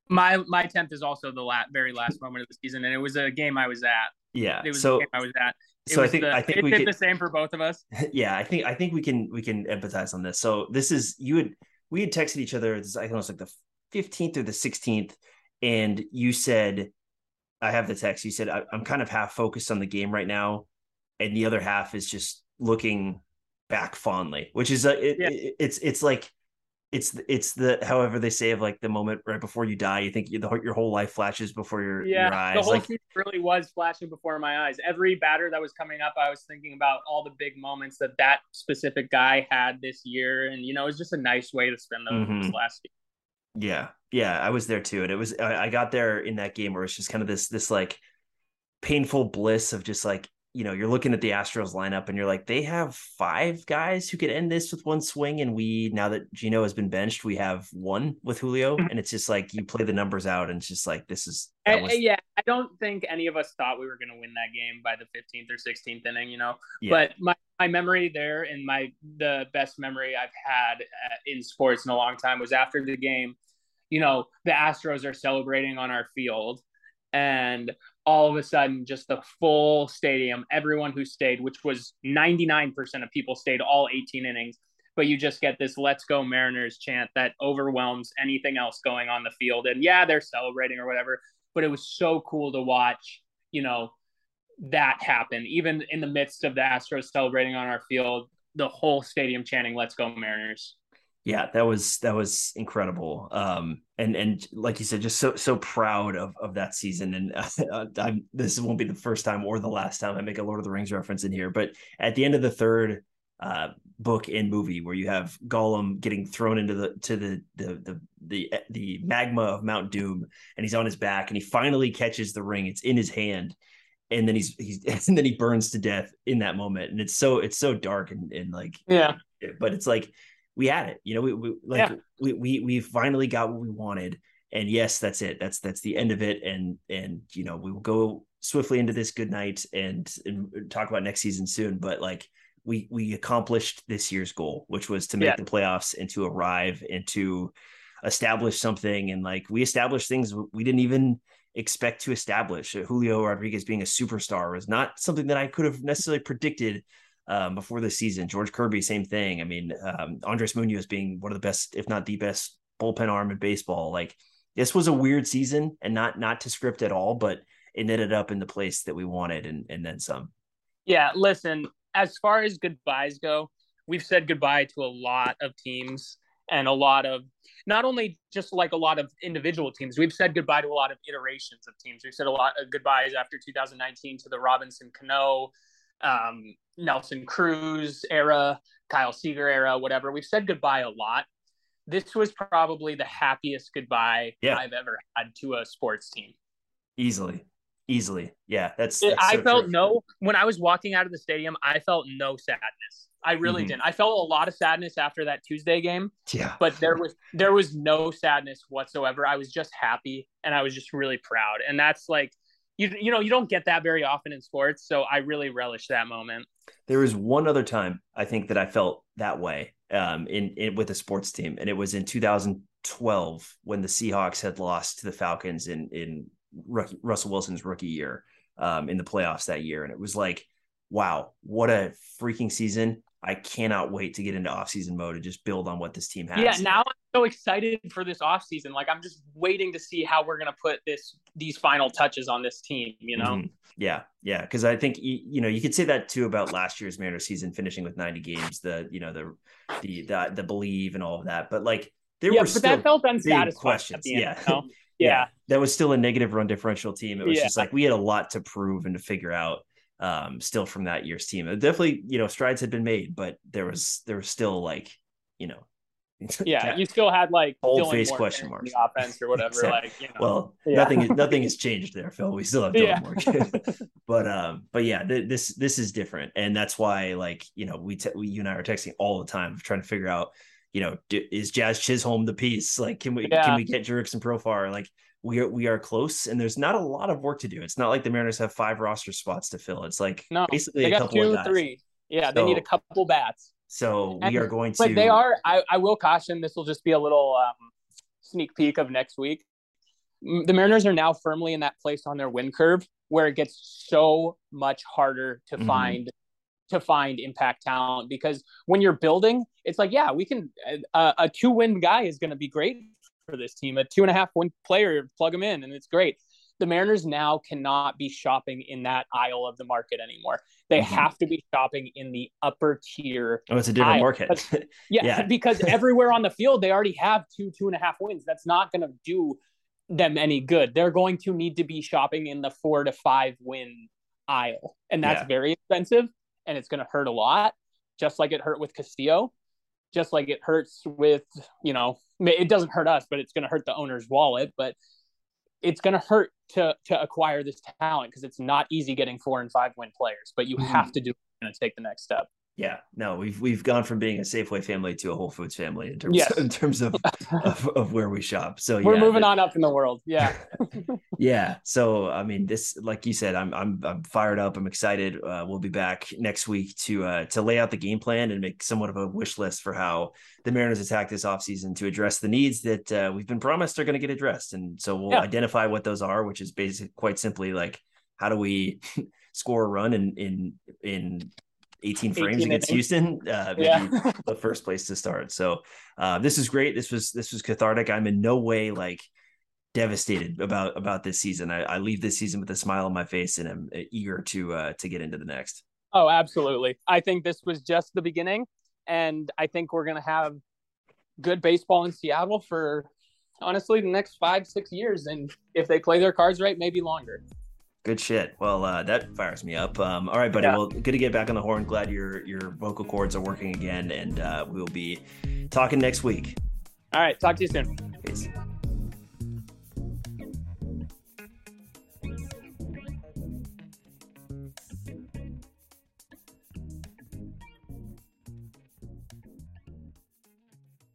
my my 10th is also the last very last <laughs> moment of the season and it was a game i was at. Yeah it was so i was at. It so was i think the, i think it we did the same for both of us. <laughs> Yeah i think i think we can we can empathize on this. So this is you had we had texted each other i think it was like the 15th or the 16th and you said i have the text you said i'm kind of half focused on the game right now and the other half is just looking back fondly, which is a, it, Yeah. it- it's it's like it's it's the however they say of like the moment right before you die, you think you, the, your whole life flashes before your, your yeah eyes. the whole like season really was flashing before my eyes every batter that was coming up i was thinking about all the big moments that that specific guy had this year and you know it was just a nice way to spend those Mhm. last year yeah, yeah, I was there too, and it was I, I got there in that game where it's just kind of this this like painful bliss of just like you know you're looking at the Astros lineup and you're like they have five guys who could end this with one swing, and we now that Gino has been benched, we have one with Julio, and it's just like you play the numbers out, and it's just like this is And- was- yeah, I don't think any of us thought we were going to win that game by the 15th or 16th inning, you know. Yeah. But my, my memory there and my the best memory I've had uh, in sports in a long time was after the game. You know, the Astros are celebrating on our field, and all of a sudden, just the full stadium, everyone who stayed, which was 99% of people stayed all 18 innings. But you just get this "Let's go Mariners" chant that overwhelms anything else going on the field. And yeah, they're celebrating or whatever, but it was so cool to watch, you know, that happen. Even in the midst of the Astros celebrating on our field, the whole stadium chanting "Let's go Mariners." Yeah that was that was incredible. Um and and like you said just so so proud of of that season. And <laughs> uh, I'm, this won't be the first time or the last time i make a lord of the rings reference in here but at the end of the third uh, book and movie where you have Gollum getting thrown into the to the the the the the magma of Mount Doom and he's on his back and he finally catches the ring. It's in his hand and then he's he's <laughs> and then he burns to death in that moment. And it's so it's so dark and, and like yeah. but it's like we had it you know we, we like yeah. we, we we finally got what we wanted. And yes that's it. That's that's the end of it. And and you know we will go swiftly into this good night and and talk about next season soon. But like we we accomplished this year's goal which was to make yeah. the playoffs and to arrive and to establish something. And like we established things we didn't even expect to establish. Julio rodriguez being a superstar was not something that i could have necessarily predicted um, before the season george kirby same thing i mean um, andres munoz being one of the best if not the best bullpen arm in baseball like this was a weird season and not not to script at all, but it ended up in the place that we wanted and and then some. Yeah, listen, as far as goodbyes go, we've said goodbye to a lot of teams and a lot of not only just like a lot of individual teams, we've said goodbye to a lot of iterations of teams. We've said a lot of goodbyes after 2019 to the Robinson Cano, um, Nelson Cruz era, Kyle Seager era, whatever. We've said goodbye a lot this was probably the happiest goodbye yeah. I've ever had to a sports team. Easily. Easily. Yeah. That's, that's I so felt true. no when I was walking out of the stadium, I felt no sadness. I really mm-hmm. didn't. I felt a lot of sadness after that Tuesday game. Yeah. But there was there was no sadness whatsoever. I was just happy and I was just really proud. And that's like you you know, you don't get that very often in sports, so I really relish that moment. There was one other time I think that I felt that way um, in, in with a sports team, and it was in 2012 when the Seahawks had lost to the Falcons in in rookie, Russell Wilson's rookie year um, in the playoffs that year, and it was like, wow, what a freaking season! I cannot wait to get into offseason mode and just build on what this team has. Yeah, now I'm so excited for this offseason. Like I'm just waiting to see how we're gonna put this these final touches on this team, you know? Mm-hmm. Yeah, yeah. Cause I think you, you know, you could say that too about last year's Mariners season finishing with 90 games, the you know, the the the, the believe and all of that. But like there yeah, were but that felt unsatisfying questions. End, yeah. You know? <laughs> yeah. yeah. That was still a negative run differential team. It was yeah. just like we had a lot to prove and to figure out um, still from that year's team. Definitely, you know, strides had been made, but there was there was still like, you know, <laughs> yeah, you still had like old face question marks, the offense or whatever. <laughs> exactly. Like, you know. well, yeah. nothing nothing has <laughs> changed there, Phil. We still have Dylan yeah. Morgan, but um, but yeah, th- this this is different, and that's why like you know we, te- we you and I are texting all the time trying to figure out you know d- is Jazz Chisholm the piece? Like, can we yeah. can we get Jurickson Profar? Like, we are we are close and there's not a lot of work to do. It's not like the Mariners have five roster spots to fill. It's like no, basically they a couple two, of three. Yeah, so, they need a couple bats. So and, we are going to But they are I, I will caution this will just be a little um, sneak peek of next week. The Mariners are now firmly in that place on their win curve where it gets so much harder to mm-hmm. find to find impact talent because when you're building, it's like, yeah, we can. Uh, a two win guy is going to be great for this team. A two and a half win player, plug them in, and it's great. The Mariners now cannot be shopping in that aisle of the market anymore. They mm-hmm. have to be shopping in the upper tier. Oh, it's a different aisle. market. Because, yeah, <laughs> yeah, <laughs> because everywhere on the field they already have two, two and a half wins. That's not going to do them any good. They're going to need to be shopping in the four to five win aisle, and that's yeah. very expensive, and it's going to hurt a lot, just like it hurt with Castillo just like it hurts with you know it doesn't hurt us but it's going to hurt the owner's wallet but it's going to hurt to to acquire this talent because it's not easy getting four and five win players but you mm-hmm. have to do it to take the next step yeah, no, we've we've gone from being a Safeway family to a Whole Foods family in terms yes. <laughs> in terms of, <laughs> of, of where we shop. So we're yeah, moving on up in the world. Yeah, <laughs> yeah. So I mean, this like you said, I'm I'm I'm fired up. I'm excited. Uh, we'll be back next week to uh, to lay out the game plan and make somewhat of a wish list for how the Mariners attack this offseason to address the needs that uh, we've been promised are going to get addressed. And so we'll yeah. identify what those are, which is basically quite simply like how do we score a run in in in 18 frames 18 against Houston, uh, maybe yeah. <laughs> the first place to start. So uh, this is great. This was this was cathartic. I'm in no way like devastated about about this season. I, I leave this season with a smile on my face, and I'm uh, eager to uh, to get into the next. Oh, absolutely. I think this was just the beginning, and I think we're gonna have good baseball in Seattle for honestly the next five six years, and if they play their cards right, maybe longer. Good shit. Well, uh, that fires me up. Um, all right, buddy. Yeah. Well, good to get back on the horn. Glad your your vocal cords are working again, and uh, we'll be talking next week. All right. Talk to you soon.